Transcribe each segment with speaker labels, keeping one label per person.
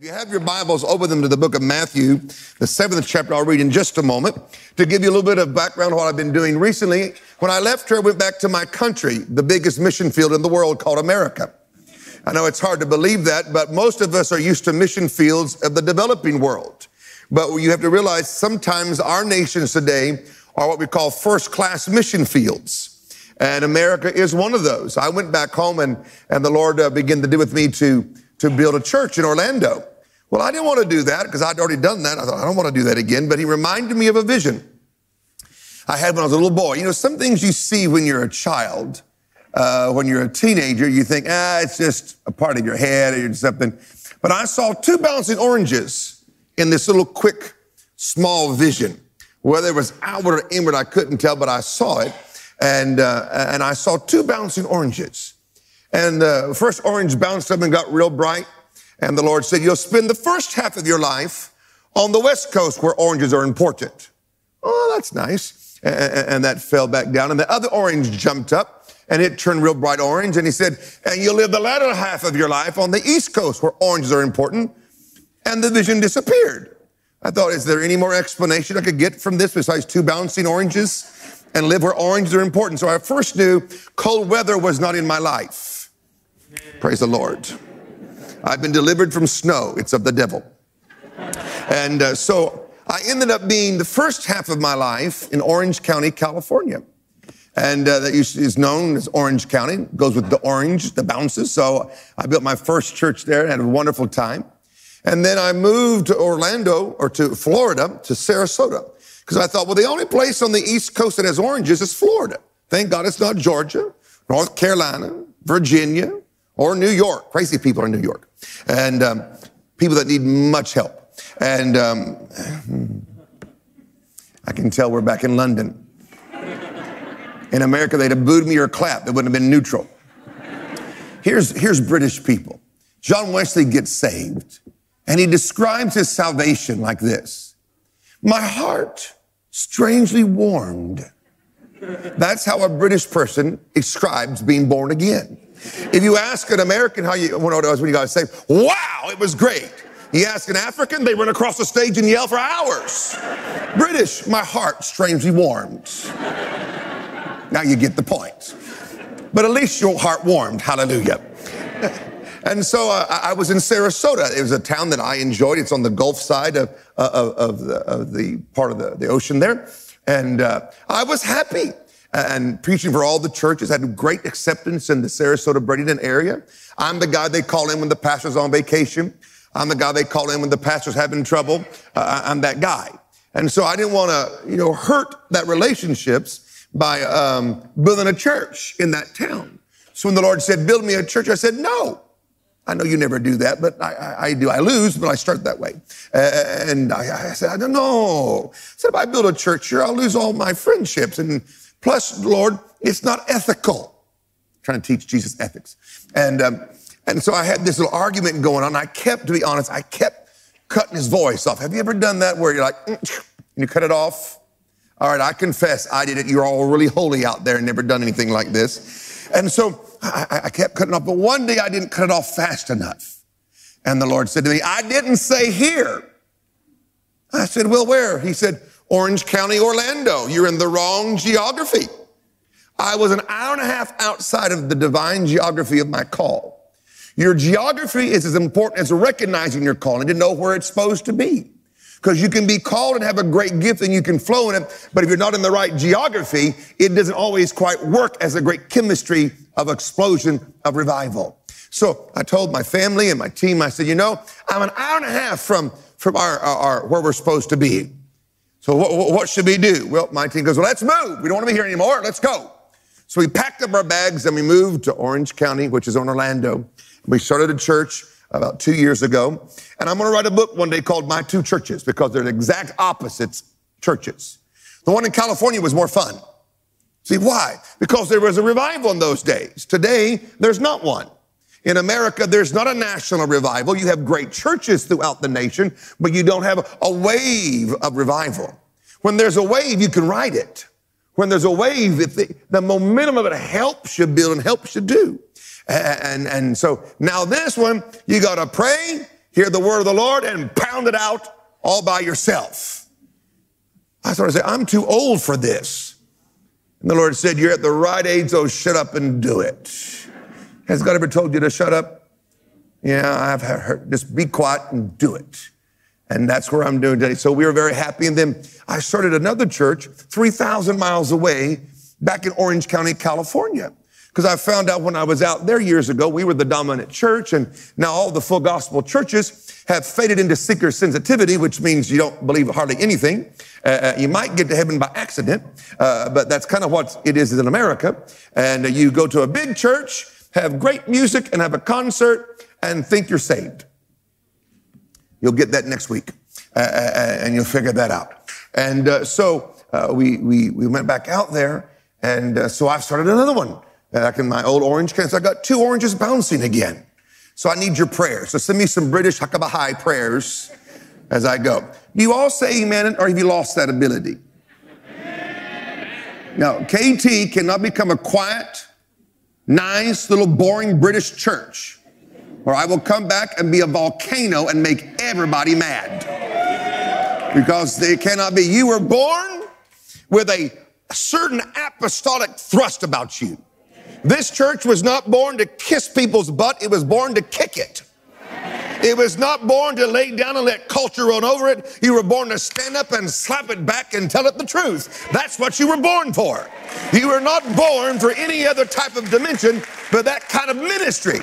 Speaker 1: If you have your Bibles, open them to the book of Matthew, the seventh chapter. I'll read in just a moment to give you a little bit of background on what I've been doing recently. When I left here, I went back to my country, the biggest mission field in the world called America. I know it's hard to believe that, but most of us are used to mission fields of the developing world. But you have to realize sometimes our nations today are what we call first class mission fields. And America is one of those. I went back home and, and the Lord uh, began to do with me to, to build a church in Orlando. Well, I didn't want to do that because I'd already done that. I thought, I don't want to do that again. But he reminded me of a vision I had when I was a little boy. You know, some things you see when you're a child, uh, when you're a teenager, you think, ah, it's just a part of your head or something. But I saw two bouncing oranges in this little quick, small vision. Whether it was outward or inward, I couldn't tell, but I saw it. And, uh, and I saw two bouncing oranges. And the first orange bounced up and got real bright. And the Lord said, You'll spend the first half of your life on the West Coast where oranges are important. Oh, that's nice. And that fell back down. And the other orange jumped up and it turned real bright orange. And he said, And you'll live the latter half of your life on the East Coast where oranges are important. And the vision disappeared. I thought, is there any more explanation I could get from this besides two bouncing oranges and live where oranges are important? So I first knew cold weather was not in my life. Praise the Lord. I've been delivered from snow. It's of the devil. And uh, so I ended up being the first half of my life in Orange County, California. And uh, that is known as Orange County, goes with the orange, the bounces. So I built my first church there and had a wonderful time. And then I moved to Orlando or to Florida, to Sarasota, because I thought, well, the only place on the East Coast that has oranges is Florida. Thank God it's not Georgia, North Carolina, Virginia, or New York. Crazy people in New York and um, people that need much help. And um, I can tell we're back in London. In America, they'd have booed me or clapped. It wouldn't have been neutral. Here's, here's British people. John Wesley gets saved, and he describes his salvation like this My heart strangely warmed. That's how a British person describes being born again. If you ask an American how you, what it was when you got saved, wow, it was great. You ask an African, they run across the stage and yell for hours. British, my heart strangely warmed. Now you get the point. But at least your heart warmed. Hallelujah. And so uh, I was in Sarasota. It was a town that I enjoyed. It's on the Gulf side of, of, of, the, of the, part of the, the ocean there. And uh, I was happy and preaching for all the churches, had great acceptance in the Sarasota, Bradenton area. I'm the guy they call in when the pastor's on vacation. I'm the guy they call in when the pastor's having trouble. Uh, I'm that guy. And so I didn't want to, you know, hurt that relationships by um, building a church in that town. So when the Lord said, build me a church, I said, no. I know you never do that, but I, I, I do. I lose, but I start that way. And I, I, said, I don't know. I said, if I build a church here, I'll lose all my friendships. And Plus, Lord, it's not ethical. I'm trying to teach Jesus ethics. And, um, and so I had this little argument going on. I kept, to be honest, I kept cutting his voice off. Have you ever done that where you're like, mm, and you cut it off? All right, I confess I did it. You're all really holy out there and never done anything like this. And so I, I kept cutting off, but one day I didn't cut it off fast enough. And the Lord said to me, I didn't say here. I said, well, where? He said, Orange County, Orlando. You're in the wrong geography. I was an hour and a half outside of the divine geography of my call. Your geography is as important as recognizing your calling to know where it's supposed to be. Because you can be called and have a great gift and you can flow in it, but if you're not in the right geography, it doesn't always quite work as a great chemistry of explosion of revival. So I told my family and my team, I said, you know, I'm an hour and a half from, from our, our, our where we're supposed to be. So what, what should we do? Well, my team goes, well, let's move. We don't want to be here anymore. Let's go. So we packed up our bags and we moved to Orange County, which is in Orlando. We started a church about two years ago. And I'm going to write a book one day called My Two Churches because they're the exact opposites churches. The one in California was more fun. See, why? Because there was a revival in those days. Today, there's not one. In America, there's not a national revival. You have great churches throughout the nation, but you don't have a wave of revival. When there's a wave, you can ride it. When there's a wave, if the, the momentum of it helps you build and helps you do. And, and so now this one, you got to pray hear the word of the Lord and pound it out all by yourself. I started to say, I'm too old for this. And the Lord said, You're at the right age, so shut up and do it. Has God ever told you to shut up? Yeah, I've heard. Just be quiet and do it. And that's where I'm doing today. So we were very happy. And then I started another church 3,000 miles away back in Orange County, California. Because I found out when I was out there years ago, we were the dominant church, and now all the full gospel churches have faded into seeker sensitivity, which means you don't believe hardly anything. Uh, uh you might get to heaven by accident, uh, but that's kind of what it is in America. And you go to a big church, have great music, and have a concert, and think you're saved. You'll get that next week, uh, uh, uh and you'll figure that out. And so we, we, we went back out there, and so I've started another one back in my old orange cans. I got two oranges bouncing again. So I need your prayers. So send me some British Hakabahai prayers as I go. Do you all say amen or have you lost that ability? Now, KT cannot become a quiet, nice, little boring British church, or I will come back and be a volcano and make everybody mad. Because they cannot be. You were born with a certain apostolic thrust about you. This church was not born to kiss people's butt, it was born to kick it. It was not born to lay down and let culture run over it. You were born to stand up and slap it back and tell it the truth. That's what you were born for. You were not born for any other type of dimension but that kind of ministry.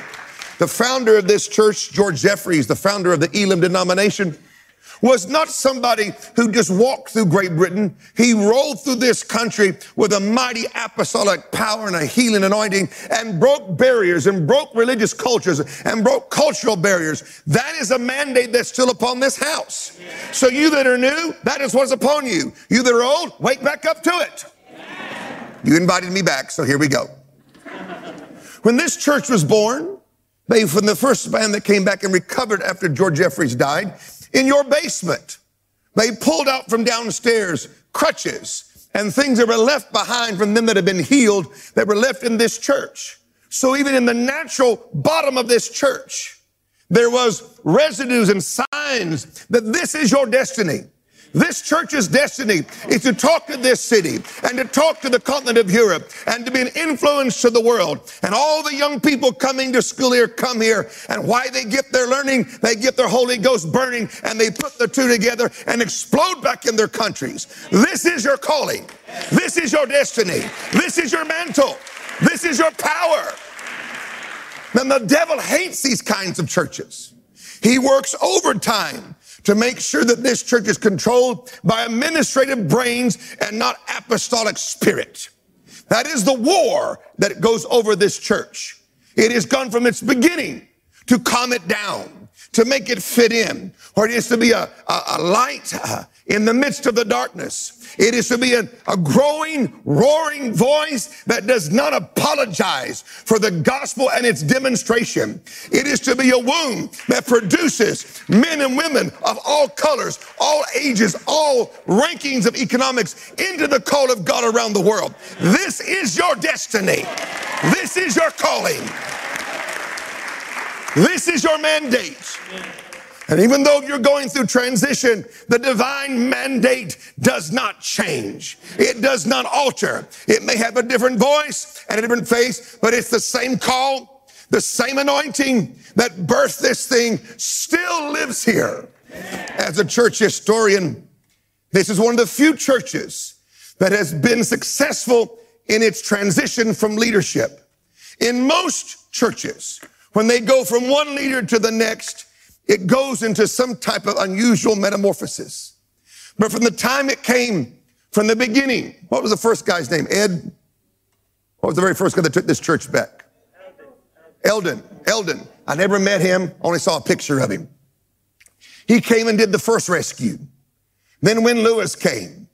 Speaker 1: The founder of this church, George Jeffreys, the founder of the Elim denomination, was not somebody who just walked through Great Britain. He rolled through this country with a mighty apostolic power and a healing anointing and broke barriers and broke religious cultures and broke cultural barriers. That is a mandate that's still upon this house. So you that are new, that is what's upon you. You that are old, wake back up to it. You invited me back, so here we go. When this church was born, they, from the first band that came back and recovered after George Jeffreys died, in your basement. They pulled out from downstairs crutches and things that were left behind from them that had been healed that were left in this church. So even in the natural bottom of this church, there was residues and signs that this is your destiny. This church's destiny is to talk to this city and to talk to the continent of Europe and to be an influence to the world. And all the young people coming to school here come here. And why they get their learning, they get their Holy Ghost burning and they put the two together and explode back in their countries. This is your calling. This is your destiny. This is your mantle. This is your power. Then the devil hates these kinds of churches. He works overtime to make sure that this church is controlled by administrative brains and not apostolic spirit. That is the war that goes over this church. It has gone from its beginning to calm it down, to make it fit in, or it is to be a, a, a light uh, in the midst of the darkness. It is to be a, a, growing, roaring voice that does not apologize for the gospel and its demonstration. It is to be a womb that produces men and women of all colors, all ages, all rankings of economics into the call of God around the world. This is your destiny. This is your calling. This is your mandate. And even though you're going through transition, the divine mandate does not change. It does not alter. It may have a different voice and a different face, but it's the same call, the same anointing that birthed this thing still lives here. As a church historian, this is one of the few churches that has been successful in its transition from leadership. In most churches, when they go from one leader to the next, it goes into some type of unusual metamorphosis. But from the time it came, from the beginning, what was the first guy's name? Ed? What was the very first guy that took this church back? Eldin. Eldin. I never met him, only saw a picture of him. He came and did the first rescue. Then when Lewis came,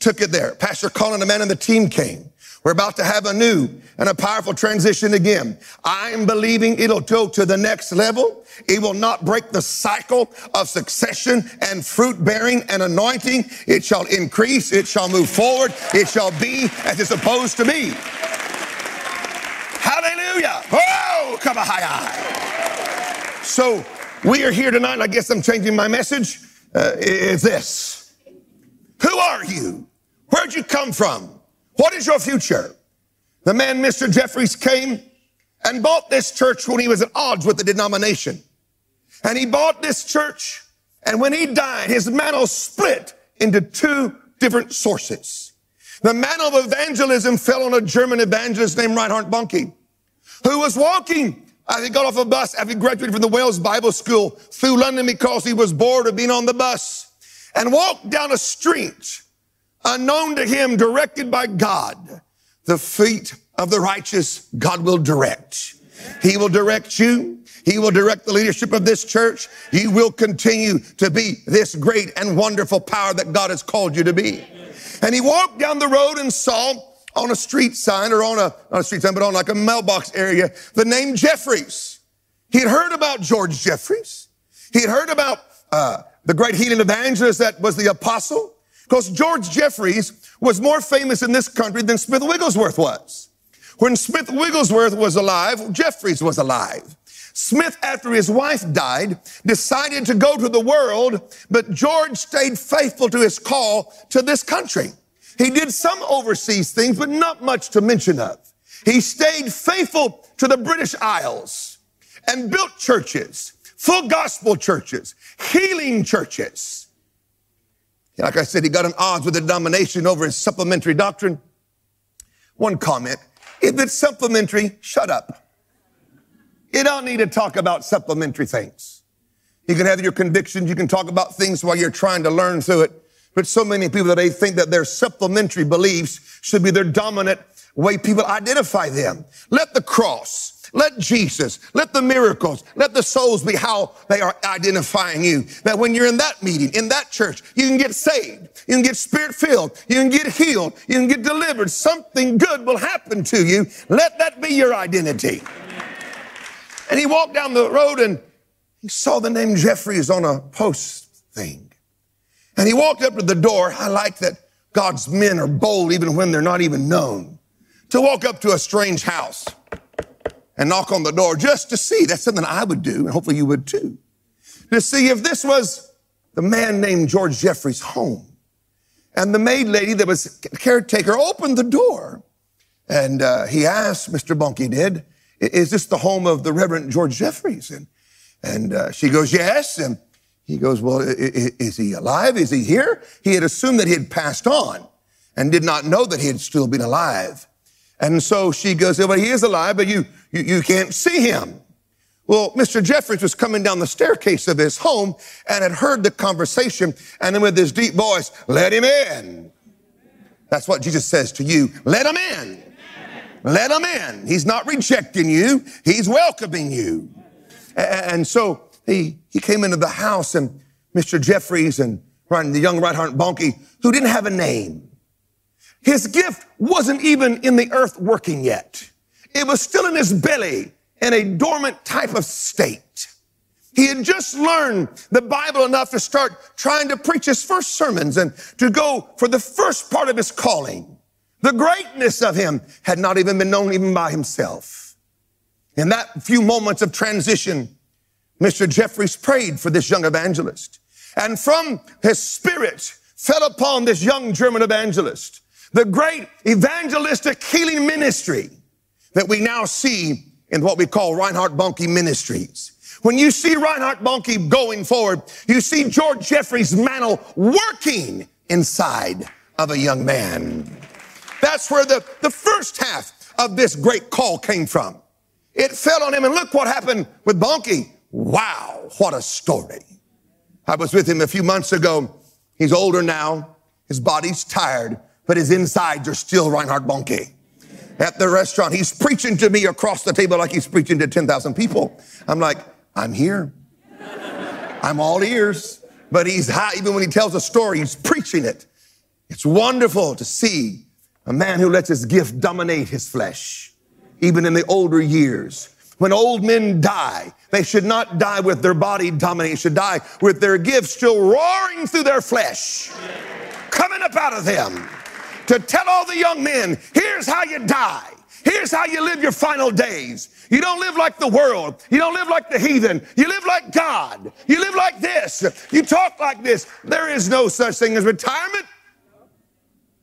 Speaker 1: took it there. Pastor Colin, the man and the team came. We're about to have a new and a powerful transition again. I'm believing it'll go to the next level. It will not break the cycle of succession and fruit bearing and anointing. It shall increase. It shall move forward. It shall be as it's supposed to be. Hallelujah. Oh, come on. So We are here tonight, I guess I'm changing my message, uh, is this. Who are you? Where'd you come from? What is your future? The man, Mr. Jeffreys, came and bought this church when he was at odds with the denomination. And he bought this church, and when he died, his mantle split into two different sources. The mantle of evangelism fell on a German evangelist named Reinhard Bonnke, who was walking uh, he got off a bus after he graduated from the Wales Bible School through London because he was bored of being on the bus and walked down a street unknown to him, directed by God. The feet of the righteous God will direct. He will direct you. He will direct the leadership of this church. You will continue to be this great and wonderful power that God has called you to be. And he walked down the road and saw on a street sign or on a, not a street sign, but on like a mailbox area, the name Jeffreys. He had heard about George Jeffreys. He had heard about uh, the great healing evangelist that was the apostle. Because George Jeffreys was more famous in this country than Smith Wigglesworth was. When Smith Wigglesworth was alive, Jeffreys was alive. Smith, after his wife died, decided to go to the world, but George stayed faithful to his call to this country. He did some overseas things, but not much to mention of. He stayed faithful to the British Isles and built churches, full gospel churches, healing churches. Like I said, he got an odds with the denomination over his supplementary doctrine. One comment, if it's supplementary, shut up. You don't need to talk about supplementary things. You can have your convictions. You can talk about things while you're trying to learn through it. But so many people today think that their supplementary beliefs should be their dominant way people identify them. Let the cross, let Jesus, let the miracles, let the souls be how they are identifying you. That when you're in that meeting, in that church, you can get saved, you can get spirit filled, you can get healed, you can get delivered. Something good will happen to you. Let that be your identity. And he walked down the road and he saw the name Jeffreys on a post thing. And he walked up to the door. I like that God's men are bold even when they're not even known. To walk up to a strange house and knock on the door just to see. That's something I would do, and hopefully you would too. To see if this was the man named George Jeffreys' home. And the maid lady that was caretaker opened the door. And uh, he asked, Mr. Bonnke did, is this the home of the Reverend George Jeffreys? And, and uh, she goes, yes. And he goes, Well, is he alive? Is he here? He had assumed that he had passed on and did not know that he had still been alive. And so she goes, Well, he is alive, but you, you, you can't see him. Well, Mr. Jeffreys was coming down the staircase of his home and had heard the conversation. And then with his deep voice, let him in. That's what Jesus says to you. Let him in. Let him in. He's not rejecting you. He's welcoming you. And so he, he came into the house and Mr. Jeffreys and the young Reinhard Bonnke, who didn't have a name. His gift wasn't even in the earth working yet. It was still in his belly in a dormant type of state. He had just learned the Bible enough to start trying to preach his first sermons and to go for the first part of his calling. The greatness of him had not even been known even by himself. In that few moments of transition, Mr. Jeffreys prayed for this young evangelist. And from his spirit fell upon this young German evangelist, the great evangelistic healing ministry that we now see in what we call Reinhard Bonnke Ministries. When you see Reinhard Bonnke going forward, you see George Jeffreys' mantle working inside of a young man. That's where the, the first half of this great call came from. It fell on him, and look what happened with Bonnke. Wow, what a story. I was with him a few months ago. He's older now. His body's tired, but his insides are still Reinhard Bonnke. At the restaurant, he's preaching to me across the table like he's preaching to 10,000 people. I'm like, I'm here. I'm all ears. But he's high, even when he tells a story, he's preaching it. It's wonderful to see a man who lets his gift dominate his flesh, even in the older years. When old men die, they should not die with their body dominating, should die with their gifts still roaring through their flesh, coming up out of them to tell all the young men, here's how you die. Here's how you live your final days. You don't live like the world. You don't live like the heathen. You live like God. You live like this. You talk like this. There is no such thing as retirement.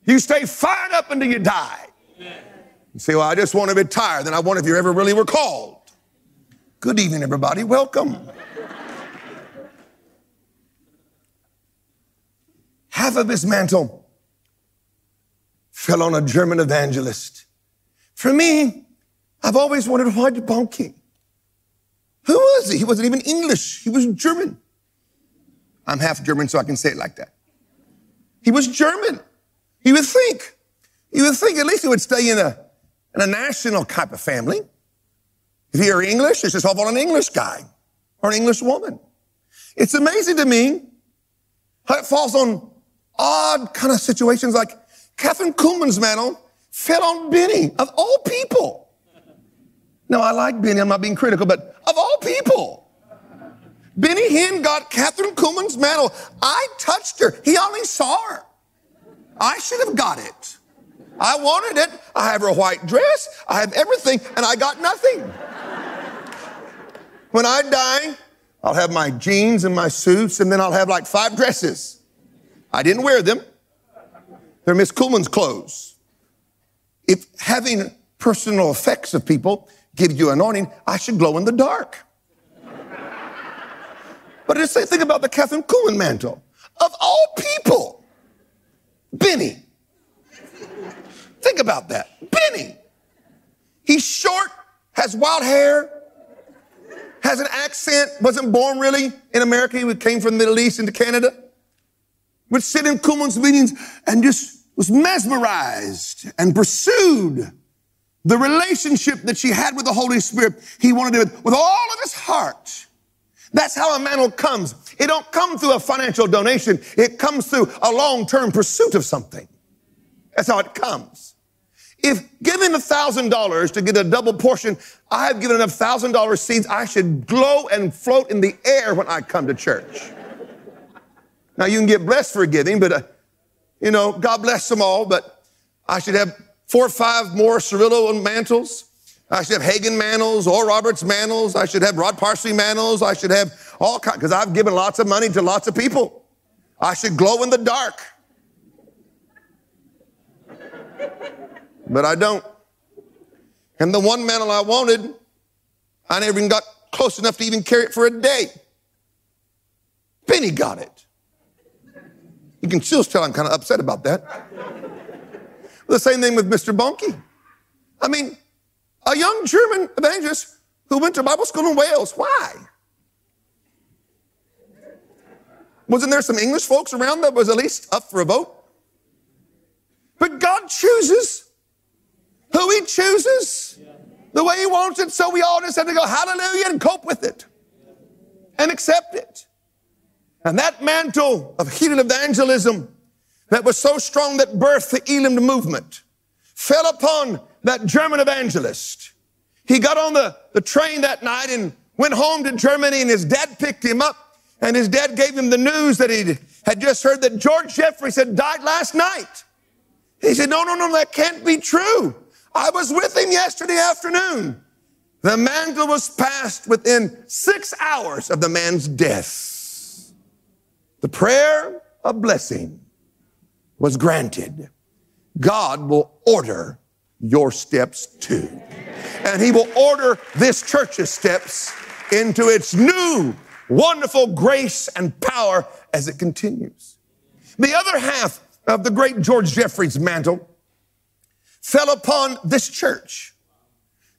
Speaker 1: You stay fired up until you die. You say, Well, I just want to retire. Then I wonder if you ever really were called. Good evening, everybody. Welcome. Half of his mantle fell on a German evangelist. For me, I've always wondered why Bonnke? Who was he? He wasn't even English. He was German. I'm half German, so I can say it like that. He was German. You would think, you would think at least he would stay in a, in a national type of family. If you're English, it's just all on an English guy or an English woman. It's amazing to me how it falls on odd kind of situations like Kathryn Kuhlman's mantle fell on Benny, of all people. Now, I like Benny, I'm not being critical, but of all people. Benny Hinn got Kathryn Kuhlman's mantle. I touched her. He only saw her. I should have got it. I wanted it. I have her white dress. I have everything, and I got nothing. When I die, I'll have my jeans and my suits, and then I'll have like five dresses. I didn't wear them. They're Miss Kuhlman's clothes. If having personal effects of people gives you anointing, I should glow in the dark. But just say, think about the Kathryn Kuhlman mantle. Of all people, Benny. Think about that. Benny. He's short, has wild hair, has an accent, wasn't born really in America. He came from the Middle East into Canada. Would sit in Kuhlman's meetings and just was mesmerized and pursued the relationship that she had with the Holy Spirit. He wanted it with all of his heart. That's how a mantle comes. It don't come through a financial donation. It comes through a long-term pursuit of something. That's how it comes. If giving a thousand dollars to get a double portion, I have given enough thousand dollar seeds, I should glow and float in the air when I come to church. now you can get blessed for giving, but uh, you know, God bless them all, but I should have four or five more Cirillo mantles. I should have Hagin mantles, or Roberts mantles. I should have Rod Parsley mantles. I should have all kinds, because I've given lots of money to lots of people. I should glow in the dark. But I don't. And the one mantle I wanted, I never even got close enough to even carry it for a day. Benny got it. You can still tell I'm kind of upset about that. the same thing with Mr. Bonnke. I mean, a young German evangelist who went to Bible school in Wales. Why? Wasn't there some English folks around that was at least up for a vote? But God chooses who He chooses the way He wants it, so we all just have to go hallelujah and cope with it and accept it. And that mantle of healing evangelism that was so strong that birthed the Elim movement fell upon that German evangelist. He got on the, the train that night and went home to Germany and his dad picked him up and his dad gave him the news that he had just heard that George Jeffreys had died last night. He said, no, no, no, that can't be true. I was with him yesterday afternoon. The mantle was passed within six hours of the man's death. The prayer of blessing was granted. God will order your steps too. And He will order this church's steps into its new wonderful grace and power as it continues. The other half of the great George Jeffreys mantle fell upon this church.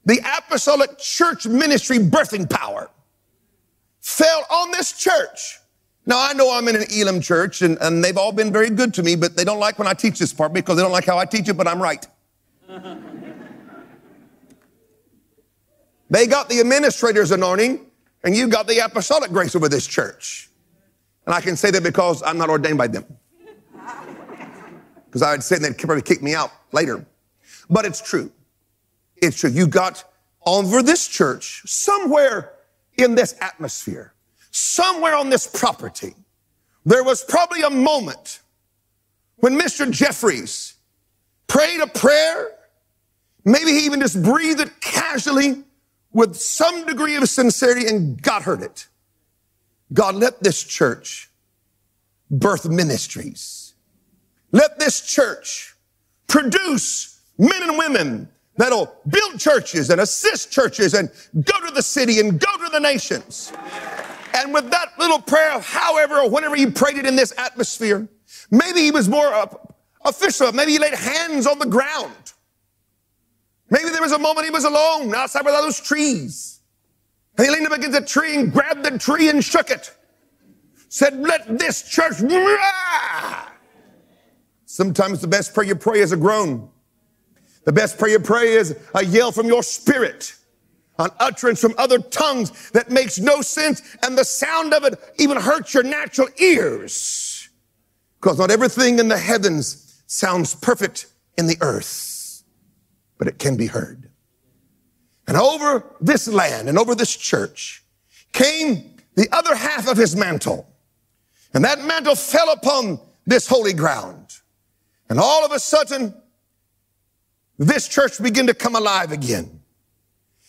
Speaker 1: The apostolic church ministry birthing power fell on this church. Now, I know I'm in an Elim church and, and they've all been very good to me, but they don't like when I teach this part because they don't like how I teach it, but I'm right. they got the administrator's anointing and you got the apostolic grace over this church. And I can say that because I'm not ordained by them. Because I would say they'd probably kick me out later. But it's true. It's true. You got over this church somewhere in this atmosphere somewhere on this property, there was probably a moment when Mr. Jeffreys prayed a prayer, Maybe he even just breathed it casually with some degree of sincerity and God heard it. God, let this church birth ministries. Let this church produce men and women that'll build churches and assist churches and go to the city and go to the nations. And with that little prayer, however or whenever he prayed it in this atmosphere, maybe he was more official. Maybe he laid hands on the ground. Maybe there was a moment he was alone outside with all those trees. And he leaned up against a tree and grabbed the tree and shook it. Said, let this church. Sometimes the best prayer you pray is a groan. The best prayer you pray is a yell from your spirit an utterance from other tongues that makes no sense, and the sound of it even hurts your natural ears. Because not everything in the heavens sounds perfect in the earth, but it can be heard. And over this land and over this church came the other half of his mantle. And that mantle fell upon this holy ground. And all of a sudden, this church began to come alive again.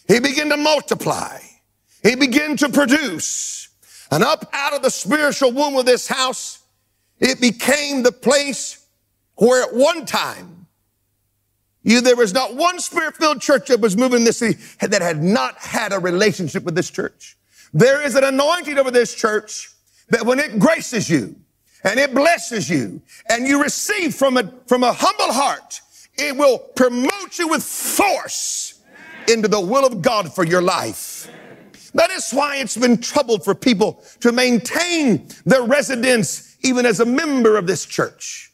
Speaker 1: He began to multiply. He began to produce. And up out of the spiritual womb of this house, it became the place where at one time, you, there was not one spirit-filled church that was moving in this city that had not had a relationship with this church. There is an anointing over this church that when it graces you and it blesses you and you receive from a, from a humble heart, it will promote you with force into the will of God for your life. That is why it's been troubled for people to maintain their residence even as a member of this church.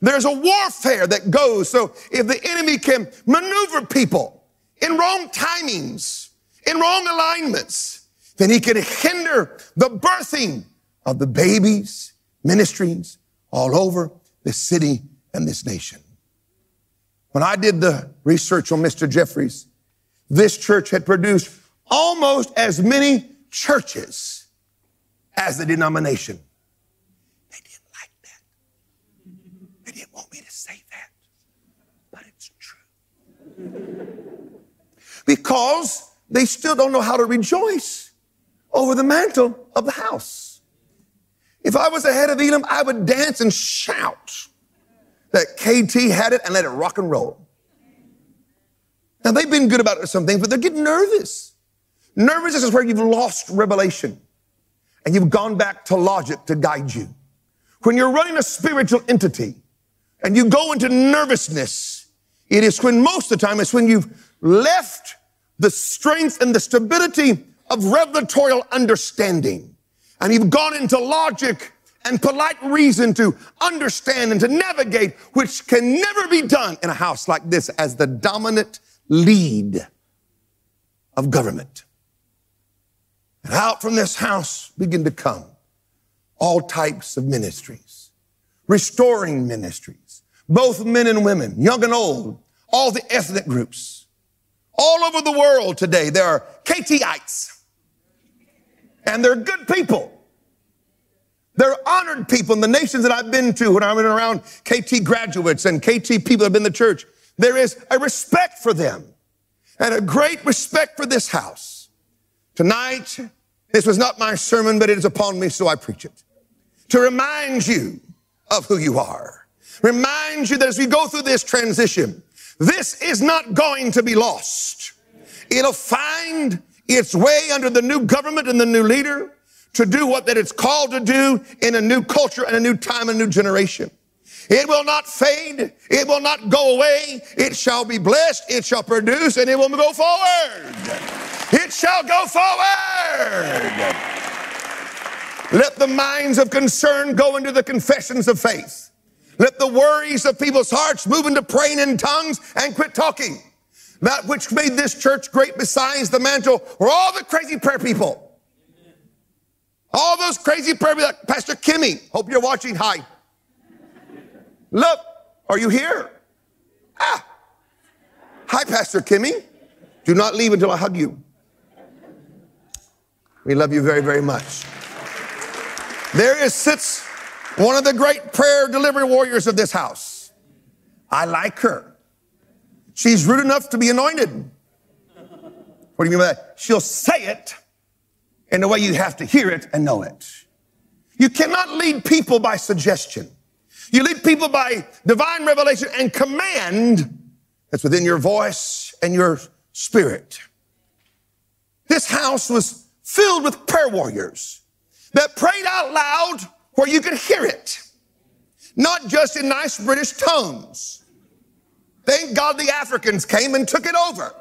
Speaker 1: There's a warfare that goes. So if the enemy can maneuver people in wrong timings, in wrong alignments, then he can hinder the birthing of the babies, ministries all over this city and this nation. When I did the research on Mr. Jeffreys, this church had produced almost as many churches as the denomination. They didn't like that. They didn't want me to say that, but it's true. Because they still don't know how to rejoice over the mantle of the house. If I was the head of Elim, I would dance and shout that KT had it and let it rock and roll. Now, they've been good about some things, but they're getting nervous. Nervousness is where you've lost revelation and you've gone back to logic to guide you. When you're running a spiritual entity and you go into nervousness, it is when most of the time it's when you've left the strength and the stability of revelatorial understanding and you've gone into logic and polite reason to understand and to navigate, which can never be done in a house like this as the dominant lead of government. And out from this house begin to come all types of ministries, restoring ministries, both men and women, young and old, all the ethnic groups. All over the world today, there are KTites, and they're good people. They're honored people in the nations that I've been to when I've been around KT graduates and KT people that have been in the church. There is a respect for them and a great respect for this house. Tonight, this was not my sermon, but it is upon me, so I preach it. To remind you of who you are. Remind you that as we go through this transition, this is not going to be lost. It'll find its way under the new government and the new leader to do what that it's called to do in a new culture and a new time and a new generation. It will not fade. It will not go away. It shall be blessed. It shall produce and it will go forward. It shall go forward. Let the minds of concern go into the confessions of faith. Let the worries of people's hearts move into praying in tongues and quit talking. That which made this church great besides the mantle were all the crazy prayer people. All those crazy prayer people, like Pastor Kimmy, hope you're watching. Hi. Look, are you here? Ah. Hi, Pastor Kimmy. Do not leave until I hug you. We love you very, very much. There is sits one of the great prayer delivery warriors of this house. I like her. She's rude enough to be anointed. What do you mean by that? She'll say it in a way you have to hear it and know it. You cannot lead people by suggestion. You lead people by divine revelation and command that's within your voice and your spirit. This house was filled with prayer warriors that prayed out loud where you could hear it, not just in nice British tones. Thank God the Africans came and took it over.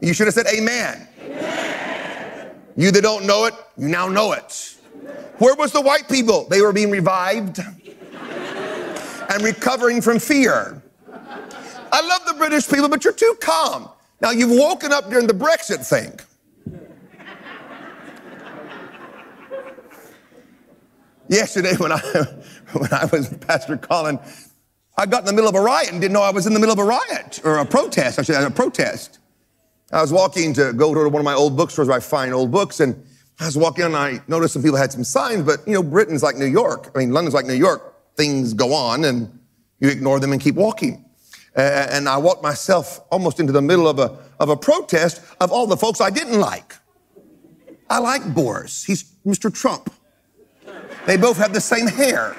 Speaker 1: You should have said amen. amen. You that don't know it, you now know it. Where was the white people? They were being revived and recovering from fear. I love the British people, but you're too calm. Now, you've woken up during the Brexit thing. Yesterday, when I, when I was Pastor Colin, I got in the middle of a riot and didn't know I was in the middle of a riot or a protest. I should say, a protest. I was walking to go to one of my old bookstores where I find old books, and I was walking and I noticed some people had some signs, but you know, Britain's like New York. I mean, London's like New York. Things go on, and you ignore them and keep walking. Uh, and I walked myself almost into the middle of a, of a protest of all the folks I didn't like. I like Boris. He's Mr. Trump. They both have the same hair.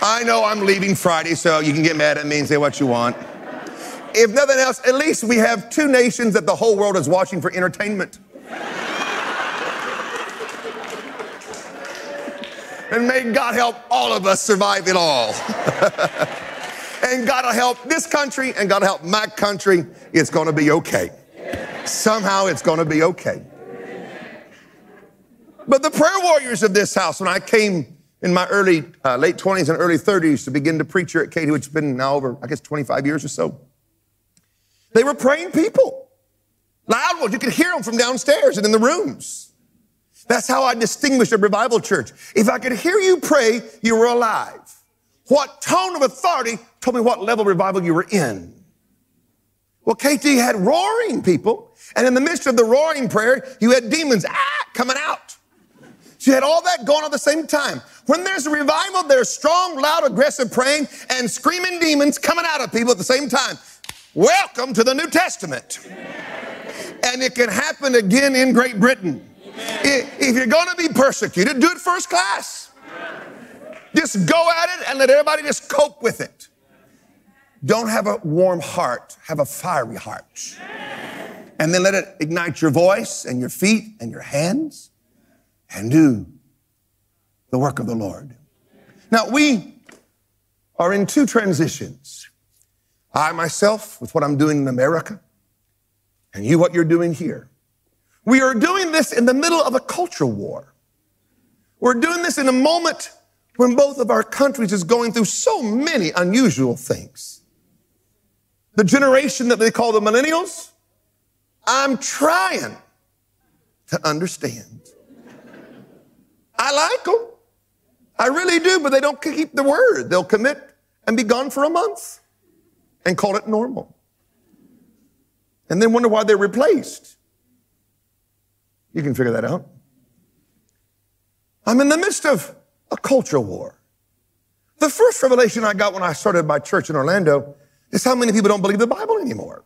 Speaker 1: I know I'm leaving Friday, so you can get mad at me and say what you want. If nothing else, at least we have two nations that the whole world is watching for entertainment. And may God help all of us survive it all. and God will help this country and God will help my country. It's going to be okay. Somehow it's going to be okay. But the prayer warriors of this house, when I came in my early, uh, late 20s and early 30s to begin to preach here at KT, which has been now over, I guess, 25 years or so, they were praying people. Loud ones. You could hear them from downstairs and in the rooms. That's how I distinguish a revival church. If I could hear you pray, you were alive. What tone of authority told me what level of revival you were in. Well, KT had roaring people, and in the midst of the roaring prayer, you had demons ah, coming out. You had all that going on at the same time. When there's a revival, there's strong, loud, aggressive praying and screaming demons coming out of people at the same time. Welcome to the New Testament. And it can happen again in Great Britain. If you're going to be persecuted, do it first class. Just go at it and let everybody just cope with it. Don't have a warm heart, have a fiery heart. And then let it ignite your voice and your feet and your hands and do the work of the Lord. Now, we are in two transitions. I myself, with what I'm doing in America, and you, what you're doing here. We are doing this in the middle of a cultural war. We're doing this in a moment when both of our countries is going through so many unusual things. The generation that they call the millennials, I'm trying to understand. I like them. I really do, but they don't keep the word. They'll commit and be gone for a month and call it normal. And then wonder why they're replaced. You can figure that out. I'm in the midst of a culture war. The first revelation I got when I started my church in Orlando is how many people don't believe the Bible anymore.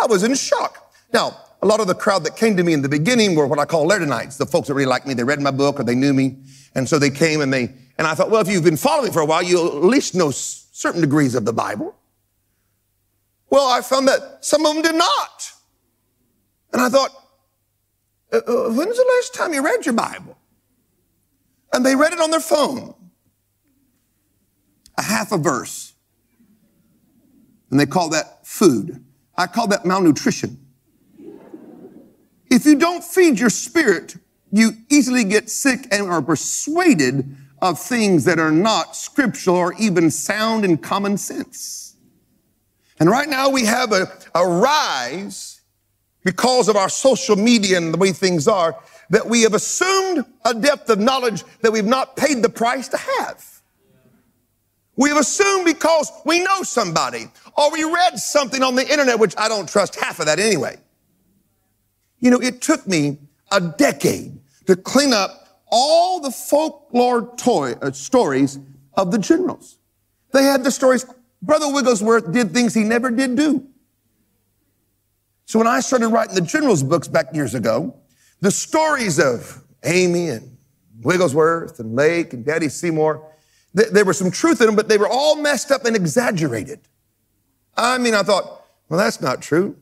Speaker 1: I was in shock. Now, a lot of the crowd that came to me in the beginning were what I call Liardonites, the folks that really liked me. They read my book or they knew me. And so they came and they, and I thought, well, if you've been following for a while, you at least know certain degrees of the Bible. Well, I found that some of them did not. And I thought, uh, uh, when's the last time you read your Bible? And they read it on their phone. A half a verse. And they call that food. I call that malnutrition. If you don't feed your spirit, you easily get sick and are persuaded of things that are not scriptural or even sound in common sense. And right now we have a, a rise because of our social media and the way things are, that we have assumed a depth of knowledge that we've not paid the price to have. We have assumed because we know somebody or we read something on the internet, which I don't trust half of that anyway. You know, it took me a decade to clean up all the folklore toy, uh, stories of the generals. They had the stories. Brother Wigglesworth did things he never did do. So when I started writing the generals books back years ago, the stories of Aimee and Wigglesworth and Lake and Daddy Seymour, th- there was some truth in them, but they were all messed up and exaggerated. I mean, I thought, well, that's not true.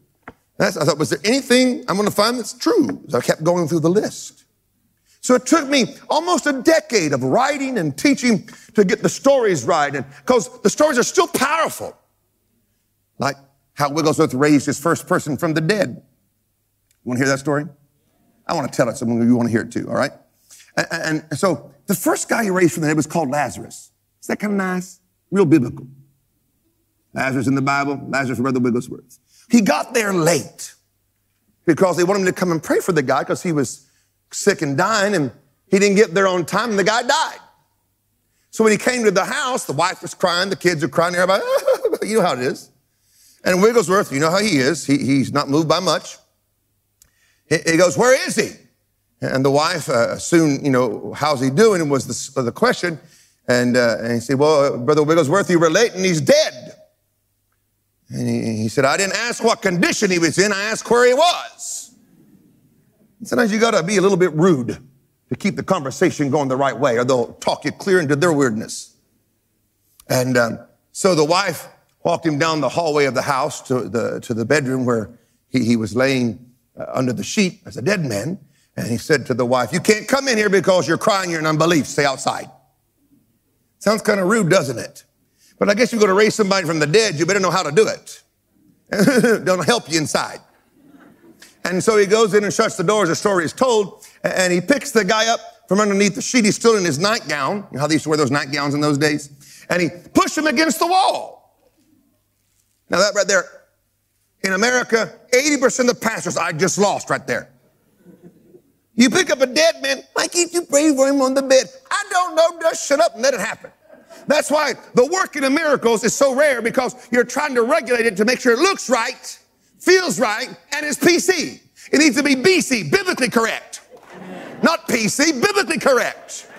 Speaker 1: That's, I thought, was there anything I'm going to find that's true? So I kept going through the list. So it took me almost a decade of writing and teaching to get the stories right. And because the stories are still powerful. Like how Wigglesworth raised his first person from the dead. You want to hear that story? I want to tell it, so you want to hear it too, all right? And, and so the first guy he raised from the dead was called Lazarus. Is that kind of nice? Real biblical. Lazarus in the Bible, Lazarus Brother Wigglesworth. He got there late because they wanted him to come and pray for the guy because he was sick and dying and he didn't get there on time and the guy died. So when he came to the house, the wife was crying, the kids were crying, everybody, you know how it is. And Wigglesworth, you know how he is. He, he's not moved by much. He, he goes, where is he? And the wife uh, soon, you know, how's he doing was the, the question. And, uh, and he said, well, Brother Wigglesworth, you were late and he's dead. And he, he said, I didn't ask what condition he was in. I asked where he was. Sometimes you got to be a little bit rude to keep the conversation going the right way, or they'll talk you clear into their weirdness. And um, so the wife walked him down the hallway of the house to the, to the bedroom where he, he was laying uh, under the sheet as a dead man. And he said to the wife, You can't come in here because you're crying, you're in unbelief. Stay outside. Sounds kind of rude, doesn't it? But I guess you're going to raise somebody from the dead, you better know how to do it. Don't help you inside. And so he goes in and shuts the door as the story is told, and he picks the guy up from underneath the sheet. He's still in his nightgown. You know how they used to wear those nightgowns in those days? And he pushed him against the wall. Now that right there, in America, 80% of pastors I just lost right there. You pick up a dead man, why can't you pray for him on the bed? I don't know, just shut up and let it happen. That's why the working of miracles is so rare because you're trying to regulate it to make sure it looks right, feels right, and is PC. It needs to be BC, biblically correct. Not PC, biblically correct.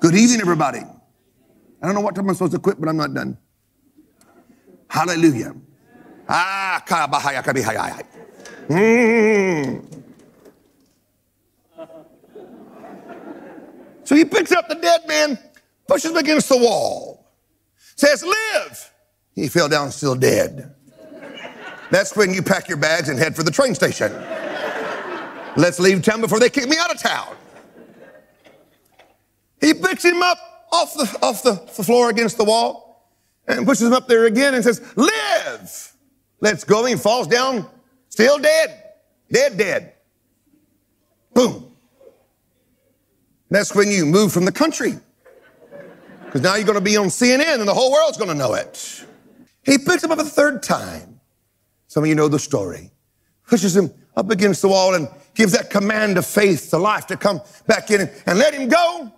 Speaker 1: Good evening, everybody. I don't know what time I'm supposed to quit, but I'm not done. Hallelujah. Ah, mm. So he picks up the dead man, pushes him against the wall, says, Live! He fell down still dead. That's when you pack your bags and head for the train station. Let's leave town before they kick me out of town. He picks him up off the, off the, floor against the wall and pushes him up there again and says, Live! Let's go. He falls down, still dead. Dead, dead. Boom. That's when you move from the country. Because now you're going to be on CNN and the whole world's going to know it. He picks him up a third time. Some of you know the story. Pushes him up against the wall and gives that command of faith to life to come back in and, and let him go.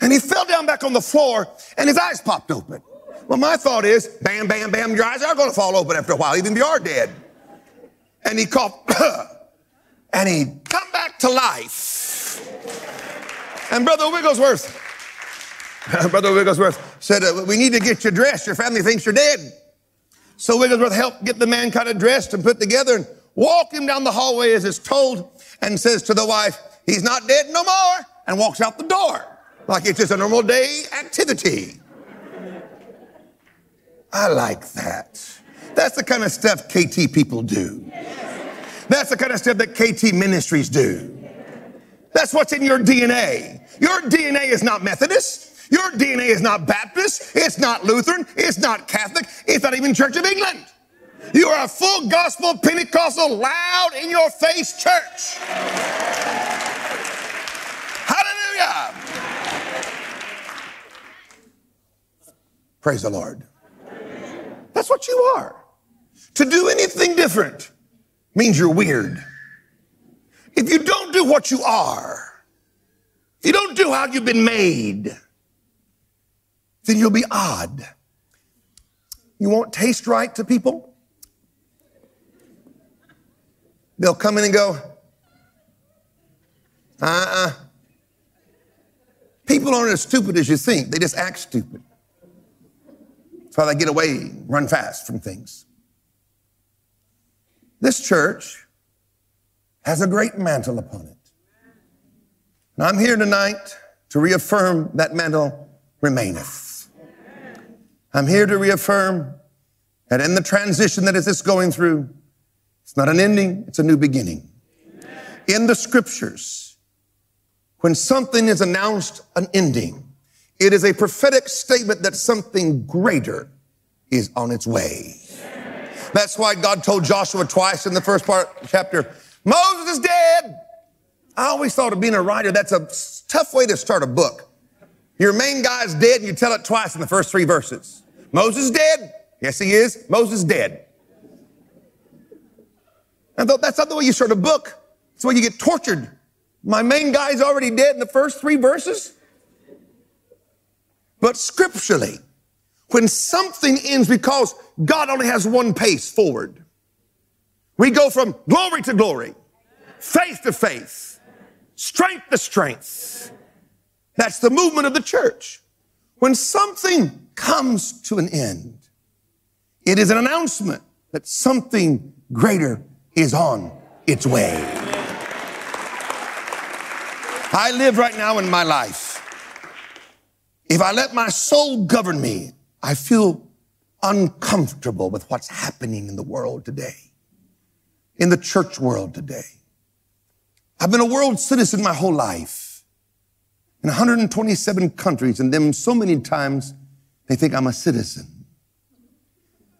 Speaker 1: And he fell down back on the floor and his eyes popped open. Well, my thought is, bam, bam, bam, your eyes are going to fall open after a while, even if you are dead. And he coughed, and he come back to life. And Brother Wigglesworth, Brother Wigglesworth said, uh, we need to get you dressed. Your family thinks you're dead. So Wigglesworth helped get the man kind of dressed and put together and walk him down the hallway as it's told and says to the wife, he's not dead no more and walks out the door like it's just a normal day activity. I like that. That's the kind of stuff KT people do. That's the kind of stuff that KT ministries do. That's what's in your DNA. Your DNA is not Methodist. Your DNA is not Baptist. It's not Lutheran. It's not Catholic. It's not even Church of England. You are a full gospel Pentecostal, loud in your face church. Hallelujah. Praise the Lord. That's what you are. To do anything different means you're weird. If you don't do what you are, if you don't do how you've been made, then you'll be odd. You won't taste right to people. They'll come in and go, uh uh-uh. People aren't as stupid as you think, they just act stupid. That's why they get away, run fast from things. This church has a great mantle upon it. And I'm here tonight to reaffirm that mantle remaineth. I'm here to reaffirm that in the transition that is this going through, it's not an ending, it's a new beginning. In the scriptures, when something is announced an ending, it is a prophetic statement that something greater is on its way. That's why God told Joshua twice in the first part of chapter, Moses is dead. I always thought of being a writer, that's a tough way to start a book. Your main guy's dead and you tell it twice in the first three verses. Moses dead. Yes, he is. Moses dead. Thought that's not the way you start a book. It's the way you get tortured. My main guy's already dead in the first three verses. But scripturally, when something ends because God only has one pace forward, we go from glory to glory, faith to faith, strength to strength. That's the movement of the church. When something comes to an end, it is an announcement that something greater is on its way. I live right now in my life. If I let my soul govern me, I feel uncomfortable with what's happening in the world today, in the church world today. I've been a world citizen my whole life in 127 countries, and them so many times they think I'm a citizen.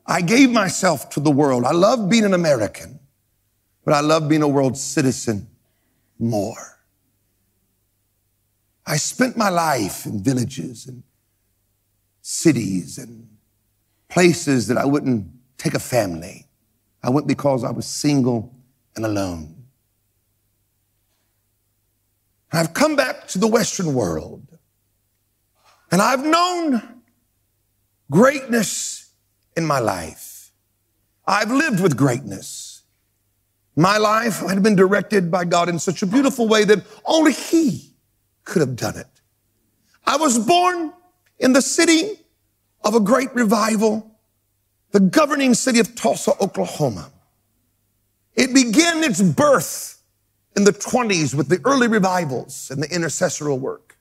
Speaker 1: I gave myself to the world. I love being an American, but I love being a world citizen more. I spent my life in villages and cities and places that I wouldn't take a family. I went because I was single and alone. I've come back to the Western world and I've known greatness in my life. I've lived with greatness. My life had been directed by God in such a beautiful way that only He could have done it. I was born in the city of a great revival, the governing city of Tulsa, Oklahoma. It began its birth in the 20s with the early revivals and the intercessoral work.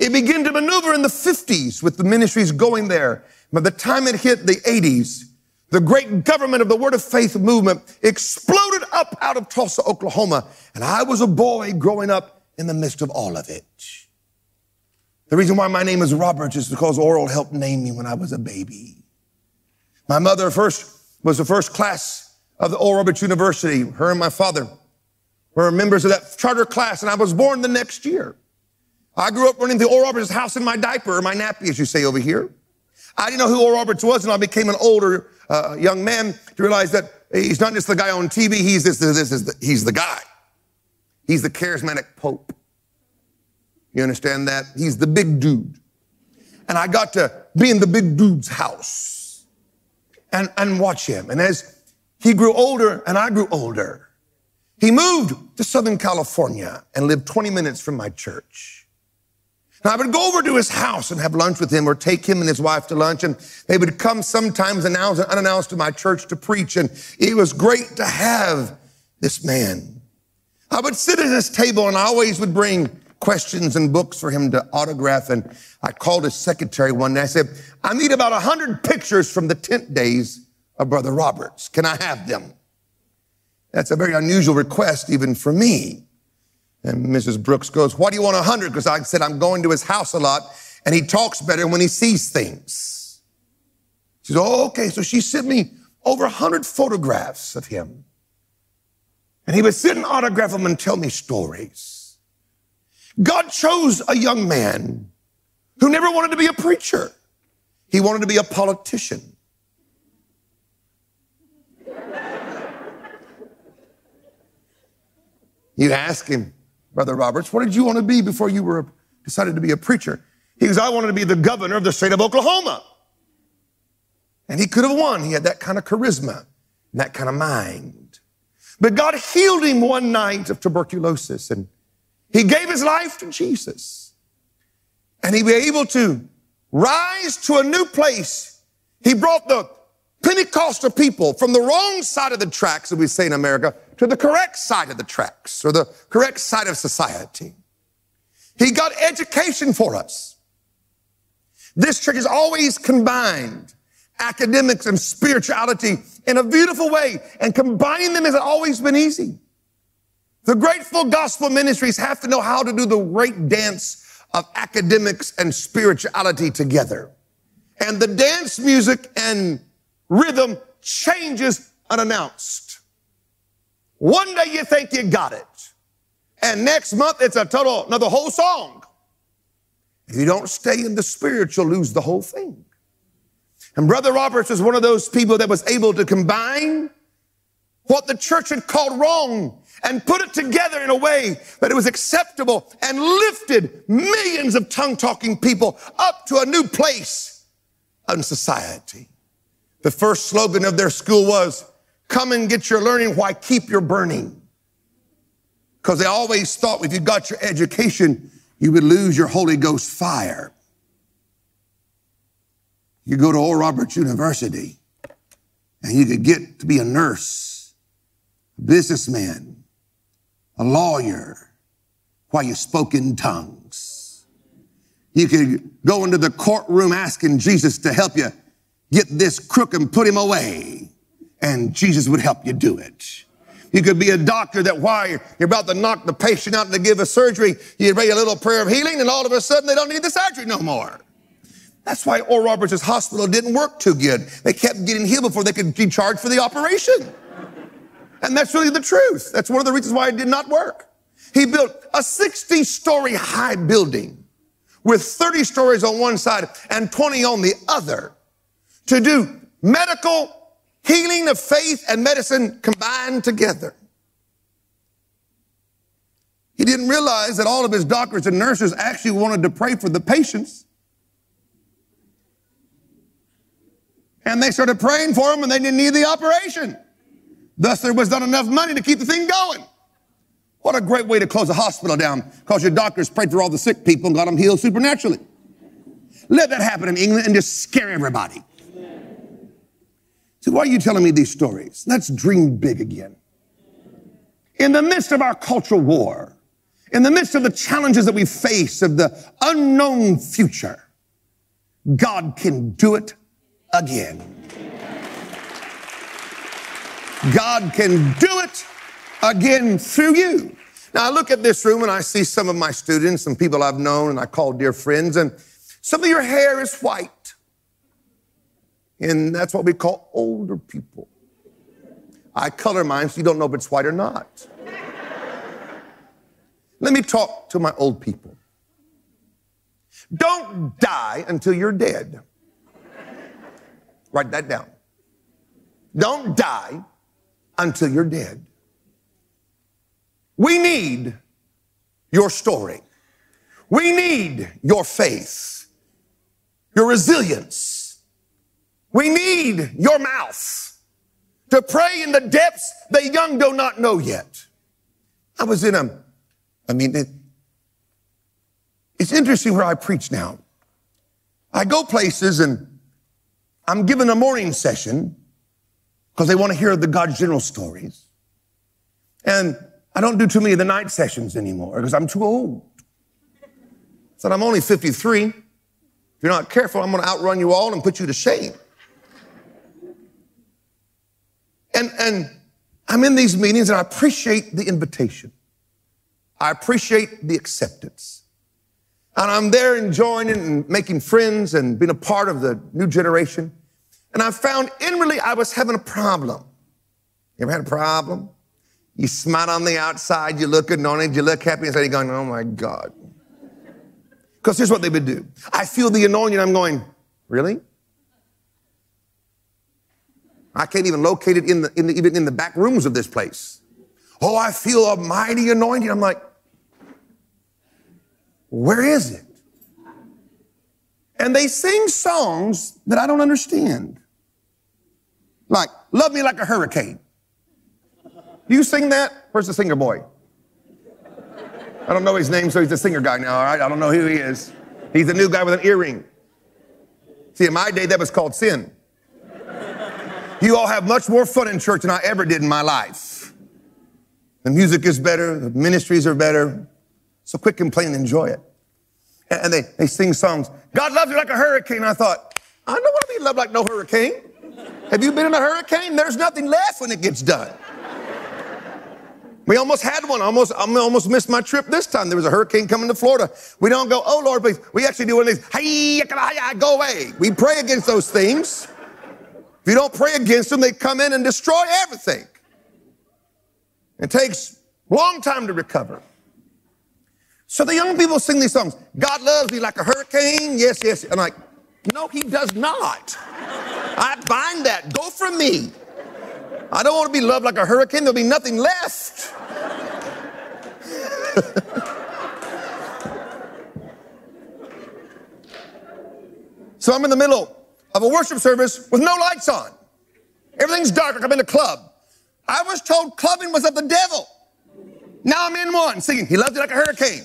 Speaker 1: It began to maneuver in the 50s with the ministries going there. By the time it hit the 80s, the great government of the Word of Faith movement exploded up out of Tulsa, Oklahoma. And I was a boy growing up in the midst of all of it. The reason why my name is Robert is because Oral helped name me when I was a baby. My mother first was the first class of the Oral Roberts University. Her and my father were members of that charter class, and I was born the next year. I grew up running the Oral Roberts house in my diaper, or my nappy, as you say over here. I didn't know who Oral Roberts was, and I became an older uh, young man to realize that he's not just the guy on TV, he's this, this, this, this he's the guy. He's the charismatic pope. You understand that? He's the big dude. And I got to be in the big dude's house and, and watch him. And as he grew older and I grew older, he moved to Southern California and lived 20 minutes from my church. Now I would go over to his house and have lunch with him or take him and his wife to lunch and they would come sometimes announced and unannounced to my church to preach. And it was great to have this man. I would sit at his table and I always would bring questions and books for him to autograph. And I called his secretary one day. I said, I need about a hundred pictures from the tent days of Brother Roberts. Can I have them? That's a very unusual request even for me. And Mrs. Brooks goes, why do you want a hundred? Because I said, I'm going to his house a lot and he talks better when he sees things. She says, oh, okay. So she sent me over a hundred photographs of him. And he would sit and autograph them and tell me stories. God chose a young man who never wanted to be a preacher. He wanted to be a politician. You ask him, Brother Roberts, what did you want to be before you were decided to be a preacher? He goes, I wanted to be the governor of the state of Oklahoma. And he could have won. He had that kind of charisma and that kind of mind. But God healed him one night of tuberculosis and he gave his life to Jesus. and he be able to rise to a new place. He brought the Pentecostal people from the wrong side of the tracks, as we say in America, to the correct side of the tracks or the correct side of society. He got education for us. This church has always combined academics and spirituality in a beautiful way, and combining them has always been easy. The grateful gospel ministries have to know how to do the great dance of academics and spirituality together. And the dance music and rhythm changes unannounced. One day you think you got it. And next month it's a total, another whole song. If you don't stay in the spirit, you'll lose the whole thing. And Brother Roberts was one of those people that was able to combine what the church had called wrong and put it together in a way that it was acceptable and lifted millions of tongue talking people up to a new place in society. The first slogan of their school was, come and get your learning, why keep your burning? Because they always thought if you got your education, you would lose your Holy Ghost fire. You go to Oral Roberts University and you could get to be a nurse, a businessman, a lawyer, while you spoke in tongues. You could go into the courtroom asking Jesus to help you get this crook and put him away, and Jesus would help you do it. You could be a doctor that while you're about to knock the patient out to give a surgery, you pray a little prayer of healing, and all of a sudden they don't need the surgery no more. That's why Oral Roberts' hospital didn't work too good. They kept getting healed before they could be charged for the operation. And that's really the truth. That's one of the reasons why it did not work. He built a 60 story high building with 30 stories on one side and 20 on the other to do medical healing of faith and medicine combined together. He didn't realize that all of his doctors and nurses actually wanted to pray for the patients. And they started praying for him and they didn't need the operation. Thus, there was not enough money to keep the thing going. What a great way to close a hospital down because your doctors prayed for all the sick people and got them healed supernaturally. Let that happen in England and just scare everybody. So why are you telling me these stories? Let's dream big again. In the midst of our cultural war, in the midst of the challenges that we face of the unknown future, God can do it again. God can do it again through you. Now I look at this room and I see some of my students, some people I've known and I call dear friends, and some of your hair is white. And that's what we call older people. I color mine so you don't know if it's white or not. Let me talk to my old people. Don't die until you're dead. Write that down. Don't die until you're dead. We need your story. We need your faith, your resilience, we need your mouth to pray in the depths the young do not know yet. I was in a, I mean, it, it's interesting where I preach now. I go places and I'm given a morning session because they want to hear the God's general stories. And I don't do too many of the night sessions anymore because I'm too old. So I'm only 53. If you're not careful, I'm going to outrun you all and put you to shame. And, and I'm in these meetings and I appreciate the invitation. I appreciate the acceptance. And I'm there enjoying it and making friends and being a part of the new generation. And I found inwardly I was having a problem. You ever had a problem? You smile on the outside, you look anointed, you look happy, and you're going, oh my God. Because here's what they would do. I feel the anointing, I'm going, really? I can't even locate it in the, in the, even in the back rooms of this place. Oh, I feel a mighty anointing. I'm like, where is it? And they sing songs that I don't understand. Like, love me like a hurricane. Do you sing that? Where's the singer boy? I don't know his name, so he's the singer guy now, all right? I don't know who he is. He's the new guy with an earring. See, in my day, that was called sin. You all have much more fun in church than I ever did in my life. The music is better, the ministries are better. So quit complaining enjoy it. And they, they sing songs. God loves you like a hurricane. I thought, I don't want to be loved like no hurricane. Have you been in a hurricane? There's nothing left when it gets done. We almost had one. Almost, I almost missed my trip this time. There was a hurricane coming to Florida. We don't go, oh Lord, please. We actually do one of these, hey, go away. We pray against those things. You don't pray against them, they come in and destroy everything. It takes a long time to recover. So the young people sing these songs. God loves me like a hurricane. Yes, yes. I'm like, no, he does not. I bind that. Go from me. I don't want to be loved like a hurricane. There'll be nothing left. so I'm in the middle of a worship service with no lights on. Everything's dark, like I'm in a club. I was told clubbing was of the devil. Now I'm in one singing, He loves you like a hurricane.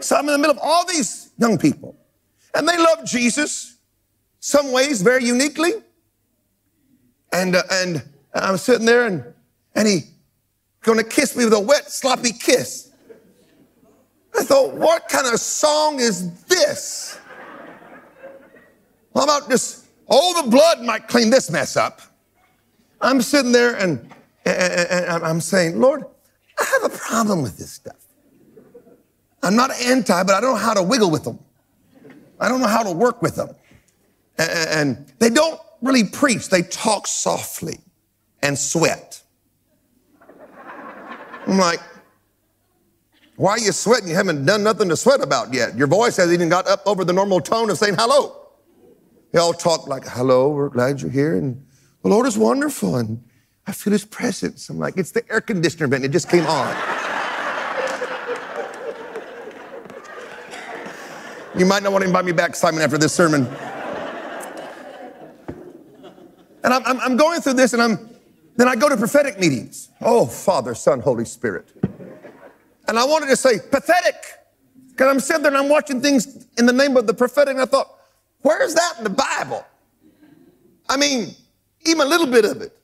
Speaker 1: So I'm in the middle of all these young people, and they love Jesus, some ways very uniquely. And, uh, and I'm sitting there, and, and he to kiss me with a wet, sloppy kiss. I thought, what kind of song is this? How about just, oh, the blood might clean this mess up? I'm sitting there and, and, and I'm saying, Lord, I have a problem with this stuff. I'm not anti, but I don't know how to wiggle with them. I don't know how to work with them. And they don't really preach, they talk softly and sweat. I'm like, why are you sweating? You haven't done nothing to sweat about yet. Your voice hasn't even got up over the normal tone of saying hello. They all talk like, hello, we're glad you're here. And the Lord is wonderful. And I feel his presence. I'm like, it's the air conditioner vent. It just came on. you might not want to invite me back, Simon, after this sermon. And I'm, I'm, going through this and I'm, then I go to prophetic meetings. Oh, Father, Son, Holy Spirit. And I wanted to say pathetic because I'm sitting there and I'm watching things in the name of the prophetic. And I thought, Where's that in the Bible? I mean, even a little bit of it.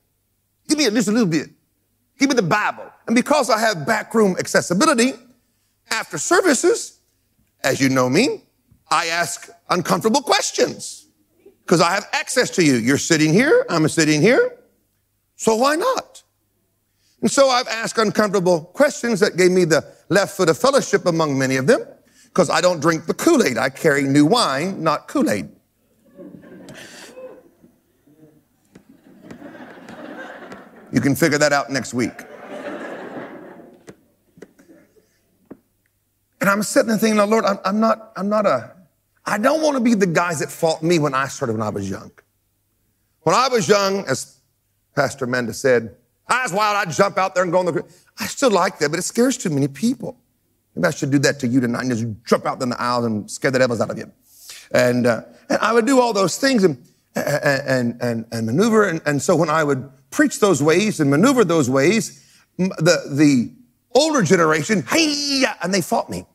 Speaker 1: Give me just a little bit. Give me the Bible. And because I have backroom accessibility, after services, as you know me, I ask uncomfortable questions because I have access to you. You're sitting here, I'm sitting here. So why not? And so I've asked uncomfortable questions that gave me the left foot of fellowship among many of them because I don't drink the Kool Aid. I carry new wine, not Kool Aid. You can figure that out next week. And I'm sitting there thinking, Lord, I'm, I'm, not, I'm not a, I don't want to be the guys that fought me when I started when I was young. When I was young, as Pastor Menda said, I was wild, I'd jump out there and go on the, I still like that, but it scares too many people. Maybe I should do that to you tonight and just jump out in the aisle and scare the devils out of you. And, uh, and I would do all those things and, and, and, and maneuver. And, and so when I would preach those ways and maneuver those ways, the, the older generation, hey, and they fought me.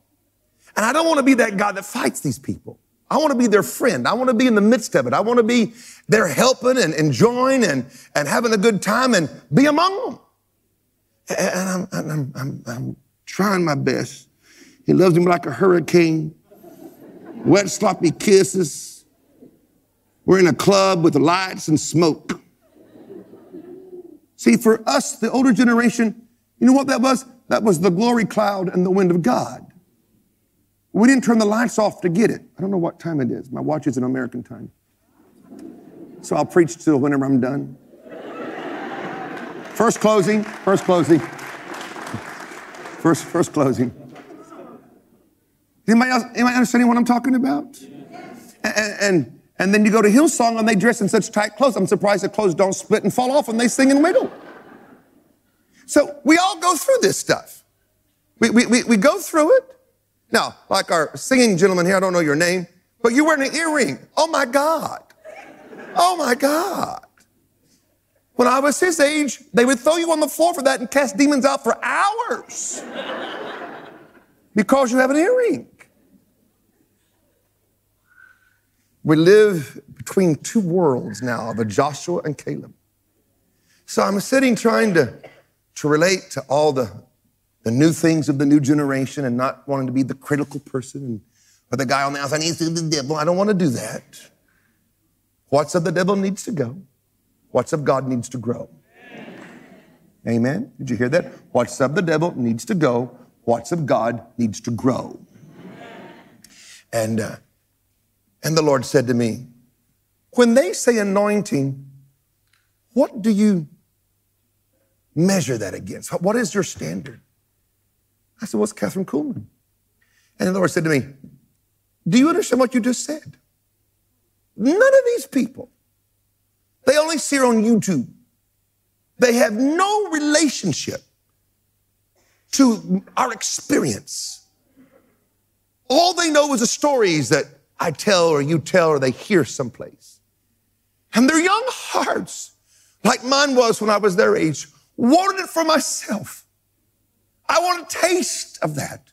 Speaker 1: And I don't want to be that guy that fights these people. I want to be their friend. I want to be in the midst of it. I want to be there helping and enjoying and, and having a good time and be among them. And I'm, I'm, I'm, I'm trying my best he loves him like a hurricane. Wet, sloppy kisses. We're in a club with lights and smoke. See, for us, the older generation, you know what that was? That was the glory cloud and the wind of God. We didn't turn the lights off to get it. I don't know what time it is. My watch is in American time. So I'll preach till whenever I'm done. First closing, first closing. First, first closing. Anybody else, anybody understanding what I'm talking about? And, and, and then you go to Hillsong and they dress in such tight clothes. I'm surprised the clothes don't split and fall off and they sing in the middle. So we all go through this stuff. We, we, we, we go through it. Now, like our singing gentleman here, I don't know your name, but you're wearing an earring. Oh my God. Oh my God. When I was his age, they would throw you on the floor for that and cast demons out for hours because you have an earring. We live between two worlds now of a Joshua and Caleb. So I'm sitting trying to, to relate to all the, the new things of the new generation and not wanting to be the critical person and, or the guy on the outside needs to the devil. I don't want to do that. What's of the devil needs to go. What's of God needs to grow. Amen. Did you hear that? What's of the devil needs to go. What's of God needs to grow. And, uh, and the Lord said to me, when they say anointing, what do you measure that against? What is your standard? I said, what's Kathryn Kuhlman? And the Lord said to me, do you understand what you just said? None of these people, they only see her on YouTube. They have no relationship to our experience. All they know is the stories that I tell or you tell or they hear someplace. And their young hearts, like mine was when I was their age, wanted it for myself. I want a taste of that.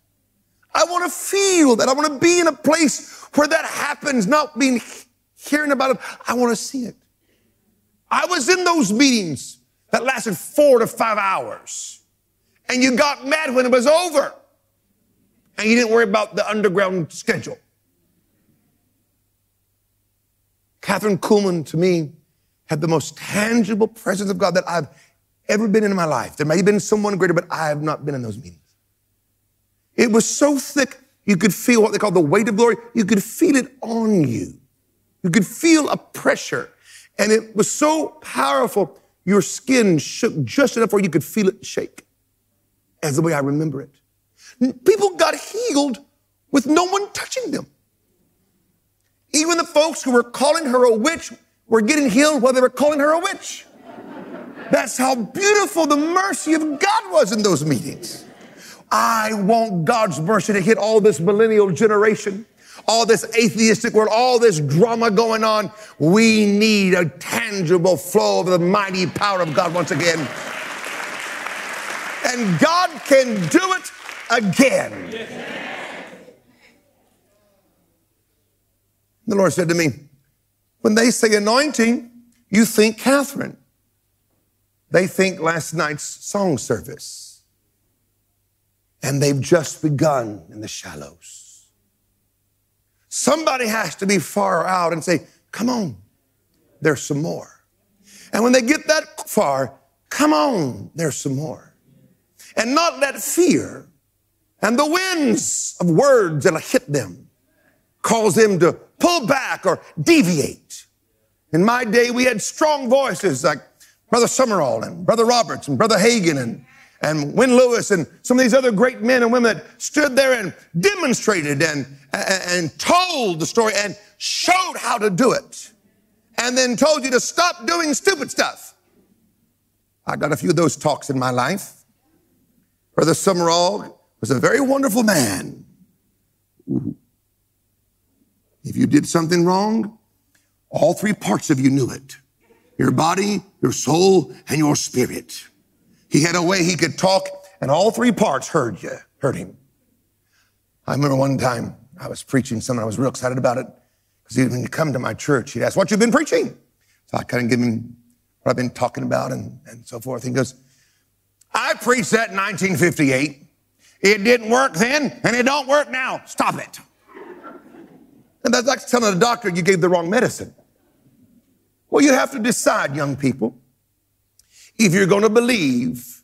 Speaker 1: I want to feel that. I want to be in a place where that happens, not being hearing about it. I want to see it. I was in those meetings that lasted four to five hours. And you got mad when it was over. And you didn't worry about the underground schedule. Kathryn Kuhlman, to me, had the most tangible presence of God that I've ever been in my life. There may have been someone greater, but I have not been in those meetings. It was so thick, you could feel what they call the weight of glory. You could feel it on you. You could feel a pressure. And it was so powerful your skin shook just enough where you could feel it shake, as the way I remember it. People got healed with no one touching them. Even the folks who were calling her a witch were getting healed while they were calling her a witch. That's how beautiful the mercy of God was in those meetings. I want God's mercy to hit all this millennial generation all this atheistic world, all this drama going on. We need a tangible flow of the mighty power of God once again. And God can do it again. The Lord said to me, when they say anointing, you think Kathryn. They think last night's song service. And they've just begun in the shallows. Somebody has to be far out and say, Come on, there's some more. And when they get that far, come on, there's some more. And not let fear and the winds of words that hit them cause them to pull back or deviate. In my day, we had strong voices like Brother Sumrall and Brother Roberts and Brother Hagin and and Win Lewis and some of these other great men and women that stood there and demonstrated and, and told the story and showed how to do it and then told you to stop doing stupid stuff. I got a few of those talks in my life. Brother Sumrall was a very wonderful man. Ooh. If you did something wrong, all three parts of you knew it. Your body, your soul, and your spirit. He had a way he could talk and all three parts heard you, heard him. I remember one time I was preaching something. I was real excited about it because when you come to my church, he'd ask, what you been preaching? So I kind of give him what I've been talking about and, and so forth. He goes, I preached that in 1958. It didn't work then and it don't work now. Stop it. And that's like telling a doctor you gave the wrong medicine. Well, you have to decide, young people if you're going to believe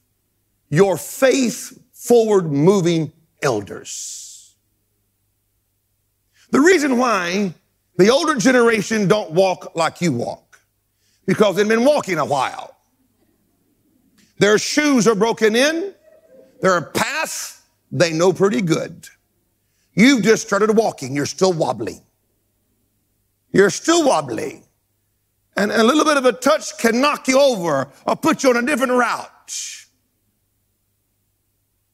Speaker 1: your faith forward moving elders. The reason why the older generation don't walk like you walk, because they've been walking a while. Their shoes are broken in, their path they know pretty good. You've just started walking, you're still wobbly. You're still wobbly. And a little bit of a touch can knock you over or put you on a different route.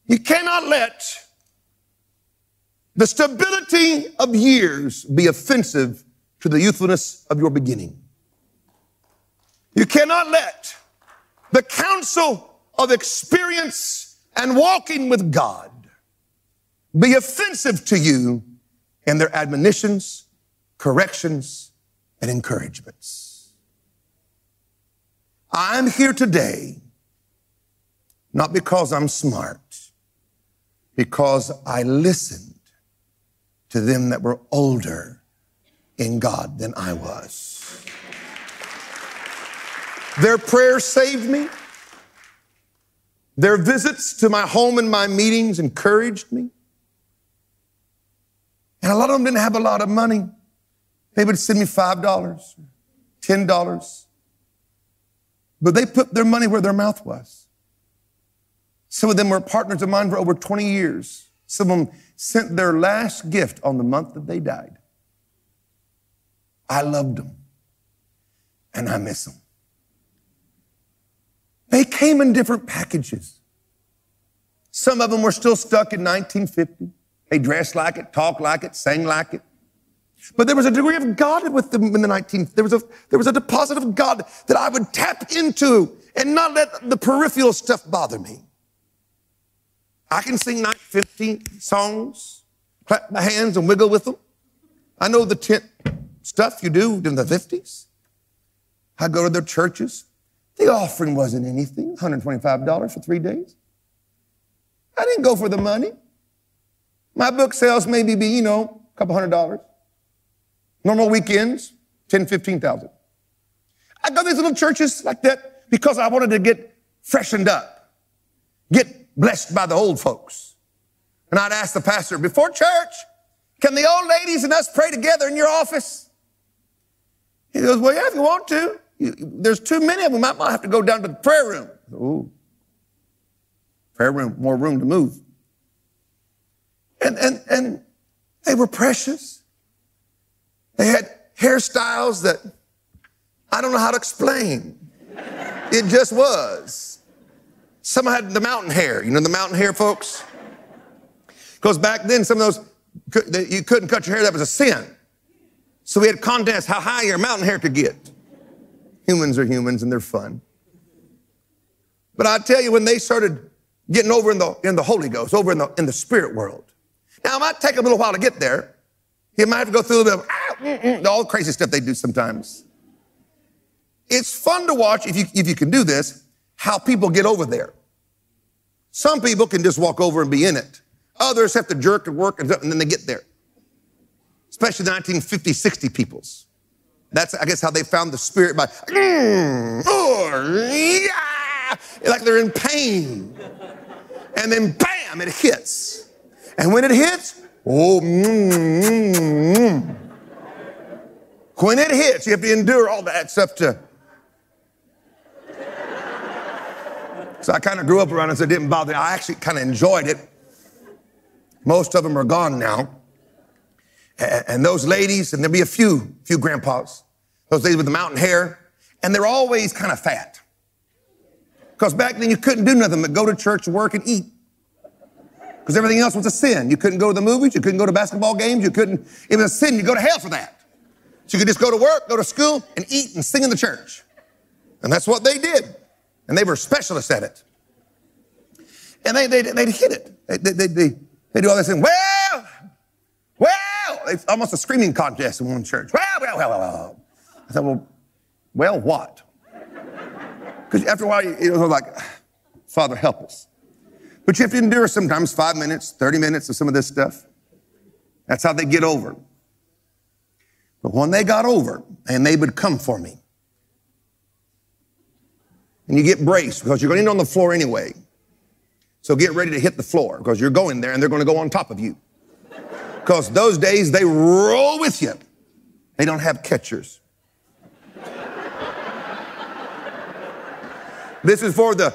Speaker 1: You cannot let the stability of years be offensive to the youthfulness of your beginning. You cannot let the counsel of experience and walking with God be offensive to you in their admonitions corrections, and encouragements. I'm here today not because I'm smart, because I listened to them that were older in God than I was. Their prayers saved me. Their visits to my home and my meetings encouraged me. And a lot of them didn't have a lot of money. They would send me $5, $10. But they put their money where their mouth was. Some of them were partners of mine for over 20 years. Some of them sent their last gift on the month that they died. I loved them and I miss them. They came in different packages. Some of them were still stuck in 1950. They dressed like it, talked like it, sang like it. But there was a degree of God with them in the 19th. There was a, there was a deposit of God that I would tap into and not let the peripheral stuff bother me. I can sing 15 songs, clap my hands and wiggle with them. I know the tent stuff you do in the 50s. I go to their churches. The offering wasn't anything, $125 for three days. I didn't go for the money. My book sales maybe be, you know, a couple hundred dollars. Normal weekends, 10, 15,000. I go to these little churches like that because I wanted to get freshened up, get blessed by the old folks. And I'd ask the pastor, before church, can the old ladies and us pray together in your office? He goes, well, yeah, if you want to. You, there's too many of them. I might have to go down to the prayer room. Ooh. Prayer room, more room to move. And, and, and they were precious. They had hairstyles that I don't know how to explain. It just was. Some had the mountain hair. You know the mountain hair, folks? Because back then, some of those, you couldn't cut your hair, that was a sin. So we had contests how high your mountain hair could get. Humans are humans and they're fun. But I tell you, when they started getting over in the, in the Holy Ghost, over in the, in the spirit world, now it might take a little while to get there. You might have to go through a little the, ah, mm, all the crazy stuff they do sometimes. It's fun to watch, if you, if you can do this, how people get over there. Some people can just walk over and be in it. Others have to jerk and work and, and then they get there. Especially the 1950, 60 peoples. That's, I guess, how they found the spirit by, mm, oh, yeah, like they're in pain. And then bam, it hits. And when it hits, oh, mm, mm, mm. When it hits, you have to endure all that stuff to. So I kind of grew up around it, so it didn't bother me. I actually kind of enjoyed it. Most of them are gone now. And those ladies, and there'll be a few, few grandpas, those ladies with the mountain hair, and they're always kind of fat. Because back then you couldn't do nothing but go to church, work, and eat. Because everything else was a sin. You couldn't go to the movies, you couldn't go to basketball games, you couldn't, it was a sin, you go to hell for that. So you could just go to work, go to school, and eat and sing in the church. And that's what they did. And they were specialists at it. And they, they, they'd hit it. They, they, they, they do all this thing. Well, well, it's almost a screaming contest in one church. Well, well, well, well. I said, well, well, what? Because after a while, you, it was like, Father, help us. But you have to endure sometimes five minutes, 30 minutes of some of this stuff. That's how they get over. But when they got over, and they would come for me, and you get braced because you're going to end on the floor anyway. So get ready to hit the floor because you're going there and they're going to go on top of you. Because those days they roll with you. They don't have catchers. This is for the,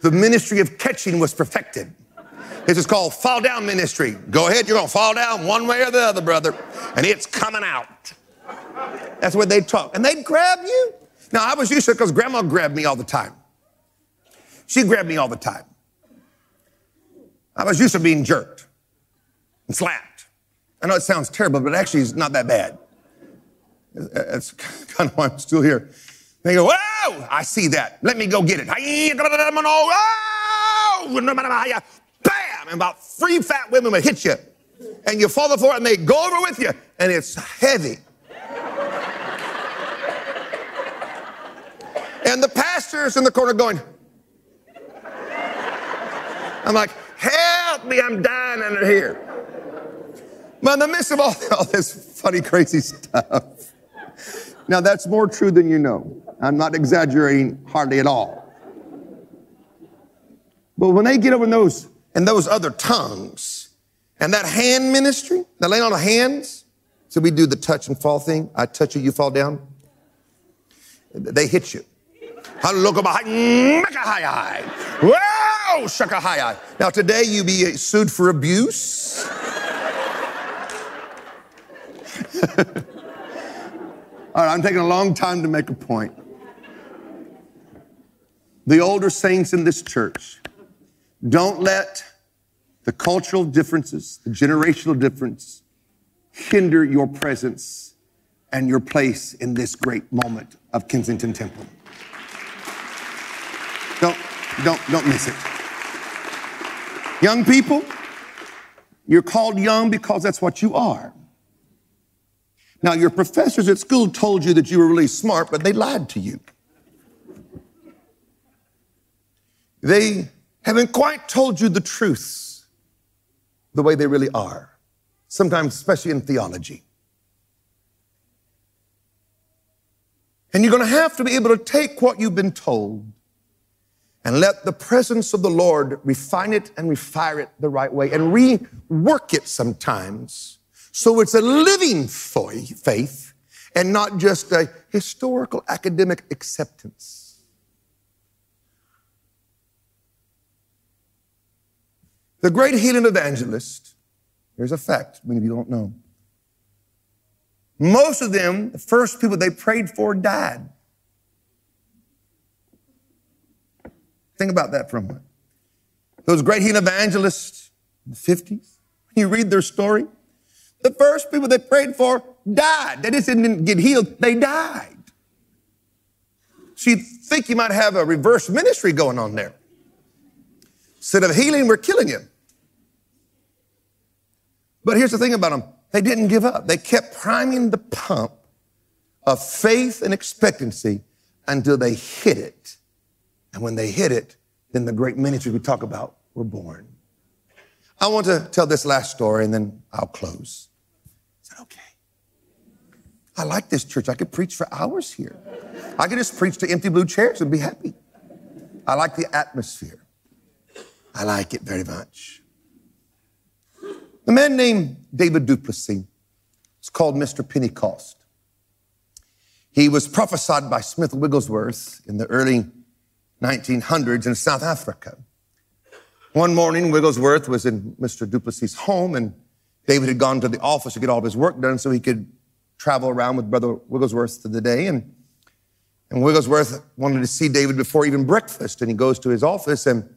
Speaker 1: the ministry of catching was perfected. This is called fall down ministry. Go ahead, you're going to fall down one way or the other, brother, and it's coming out. That's what they talk. And they'd grab you. Now, I was used to it because grandma grabbed me all the time. She grabbed me all the time. I was used to being jerked and slapped. I know it sounds terrible, but actually it's not that bad. That's kind of why I'm still here. They go, whoa, I see that. Let me go get it. Bam! And about three fat women would hit you. and you fall the floor and they go over with you and it's heavy. And the pastor's in the corner going, I'm like, help me, I'm dying under here. But in the midst of all, all this funny, crazy stuff, now that's more true than you know. I'm not exaggerating hardly at all. But when they get over in those and those other tongues and that hand ministry, that laying on the hands, so we do the touch and fall thing. I touch you, you fall down. They hit you. Whoa, shaka Now today you be sued for abuse. All right, I'm taking a long time to make a point. The older saints in this church, don't let the cultural differences, the generational difference, hinder your presence and your place in this great moment of Kensington Temple. Don't, don't, don't miss it. Young people, you're called young because that's what you are. Now, your professors at school told you that you were really smart, but they lied to you. They haven't quite told you the truths the way they really are, sometimes, especially in theology. And you're going to have to be able to take what you've been told and let the presence of the Lord refine it and refire it the right way and rework it sometimes so it's a living faith and not just a historical academic acceptance. The great healing evangelist, here's a fact many of you don't know. Most of them, the first people they prayed for died. Think about that for a moment. Those great healing evangelists in the 50s, when you read their story, the first people they prayed for died. They just didn't get healed, they died. So you think you might have a reverse ministry going on there. Instead of healing, we're killing you. But here's the thing about them they didn't give up. They kept priming the pump of faith and expectancy until they hit it. And when they hit it, then the great ministries we talk about were born. I want to tell this last story and then I'll close said, okay. I like this church. I could preach for hours here. I could just preach to empty blue chairs and be happy. I like the atmosphere. I like it very much. A man named David du Plessis is called Mr. Pentecost. He was prophesied by Smith Wigglesworth in the early 1900s in South Africa. One morning, Wigglesworth was in Mr. du Plessis' home and David had gone to the office to get all of his work done so he could travel around with Brother Wigglesworth to the day. And, and Wigglesworth wanted to see David before even breakfast. And he goes to his office and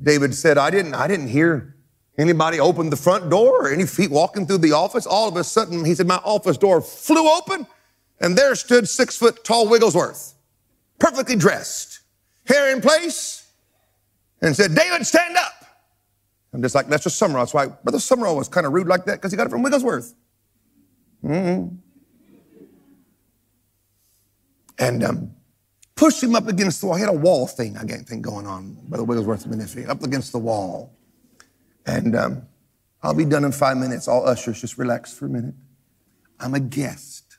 Speaker 1: David said, I didn't, I didn't hear anybody open the front door or any feet walking through the office. All of a sudden, he said, my office door flew open and there stood six foot tall Wigglesworth, perfectly dressed, hair in place, and said, David, stand up. I'm just like Lester Sumrall. That's why Brother Sumrall was kind of rude like that because he got it from Wigglesworth. Mm-hmm. And um, pushed him up against the wall. He had a wall thing, I think, going on, Brother Wigglesworth's ministry, up against the wall. And um, I'll be done in five minutes. All ushers, just relax for a minute. I'm a guest.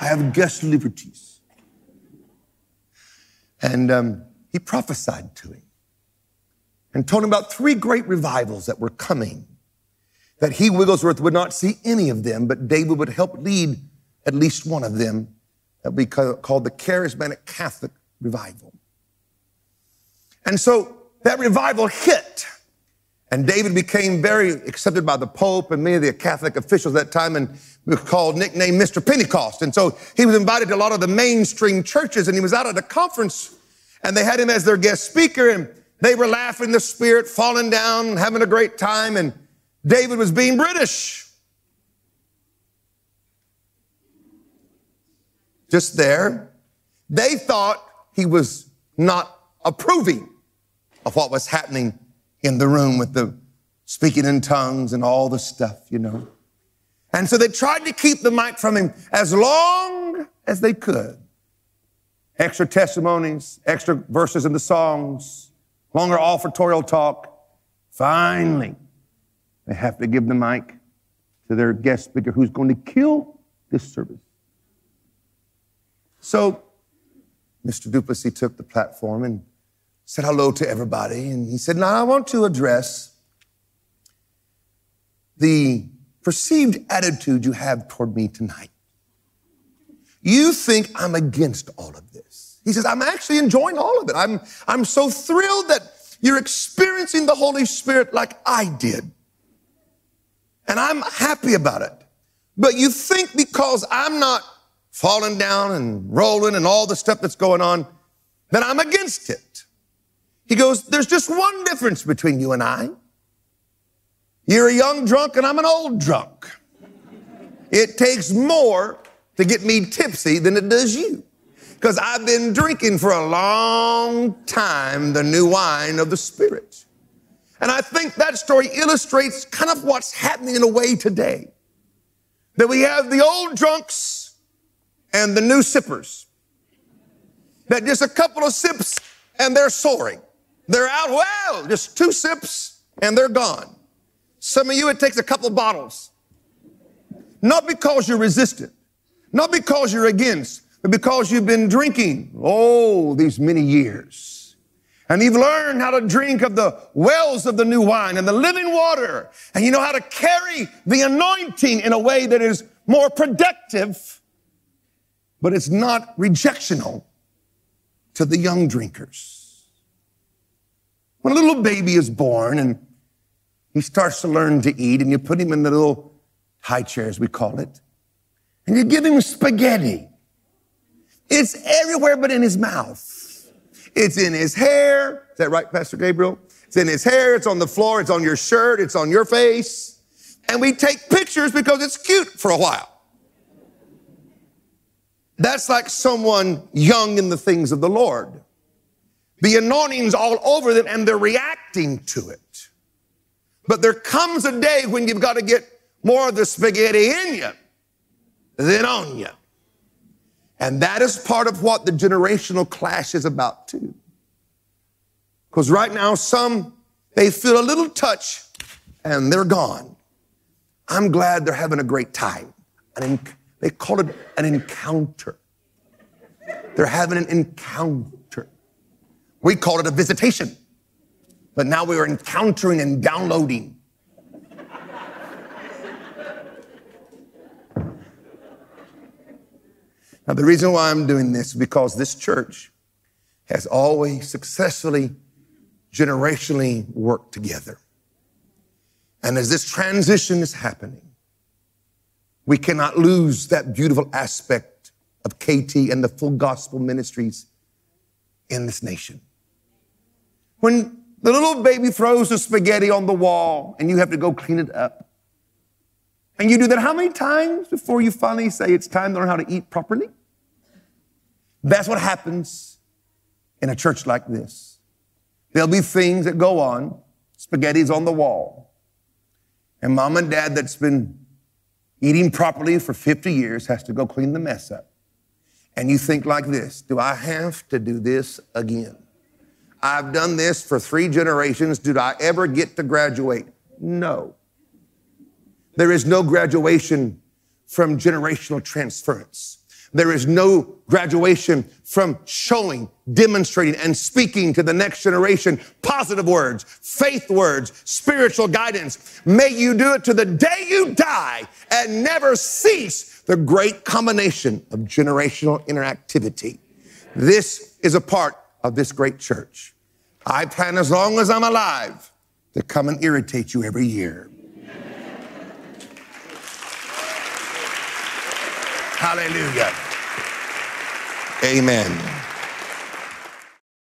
Speaker 1: I have guest liberties. And um, he prophesied to him and told him about three great revivals that were coming. That he, Wigglesworth, would not see any of them, but David would help lead at least one of them that we called the Charismatic Catholic Revival. And so that revival hit. And David became very accepted by the Pope and many of the Catholic officials at that time and was called, nicknamed Mr. Pentecost. And so he was invited to a lot of the mainstream churches and he was out at a conference and they had him as their guest speaker. And they were laughing in the spirit, falling down, having a great time, and David was being British. Just there. They thought he was not approving of what was happening in the room with the speaking in tongues and all the stuff, you know. And so they tried to keep the mic from him as long as they could. Extra testimonies, extra verses in the songs, longer offertorial talk. Finally, they have to give the mic to their guest speaker who's going to kill this service. So Mr. du Plessis took the platform and said hello to everybody. And he said, Now I want to address the perceived attitude you have toward me tonight. You think I'm against all of this. He says, I'm actually enjoying all of it. I'm, I'm so thrilled that you're experiencing the Holy Spirit like I did. And I'm happy about it. But you think because I'm not falling down and rolling and all the stuff that's going on, that I'm against it. He goes, There's just one difference between you and I. You're a young drunk and I'm an old drunk. It takes more to get me tipsy than it does you. Because I've been drinking for a long time the new wine of the Spirit. And I think that story illustrates kind of what's happening in a way today. That we have the old drunks and the new sippers. That just a couple of sips and they're soaring. They're out, well, just two sips and they're gone. Some of you, it takes a couple bottles. Not because you're resistant, not because you're against, but because you've been drinking, oh, these many years. And you've learned how to drink of the wells of the new wine and the living water. And you know how to carry the anointing in a way that is more productive, but it's not rejectional to the young drinkers. When a little baby is born and he starts to learn to eat, and you put him in the little high chair, as we call it, and you give him spaghetti. It's everywhere but in his mouth. It's in his hair. Is that right, Pastor Gabriel? It's in his hair, it's on the floor, it's on your shirt, it's on your face. And we take pictures because it's cute for a while. That's like someone young in the things of the Lord. The anointing's all over them and they're reacting to it. But there comes a day when you've got to get more of the spaghetti in you than on you. And that is part of what the generational clash is about too. Because right now, some, they feel a little touch and they're gone. I'm glad they're having a great time. An, they call it an encounter. They're having an encounter. We call it a visitation. But now we are encountering and downloading. now, the reason why I'm doing this is because this church has always successfully, generationally worked together. And as this transition is happening, we cannot lose that beautiful aspect of KT and the full gospel ministries in this nation. When the little baby throws the spaghetti on the wall and you have to go clean it up. And you do that how many times before you finally say it's time to learn how to eat properly? That's what happens in a church like this. There'll be things that go on, spaghetti's on the wall. And mom and dad that's been eating properly for 50 years has to go clean the mess up. And you think like this, do I have to do this again? I've done this for three generations. Did I ever get to graduate? No. There is no graduation from generational transference. There is no graduation from showing, demonstrating, and speaking to the next generation positive words, faith words, spiritual guidance. May you do it to the day you die and never cease the great combination of generational interactivity. This is a part of this great church. I plan as long as I'm alive to come and irritate you every year. Hallelujah. Amen.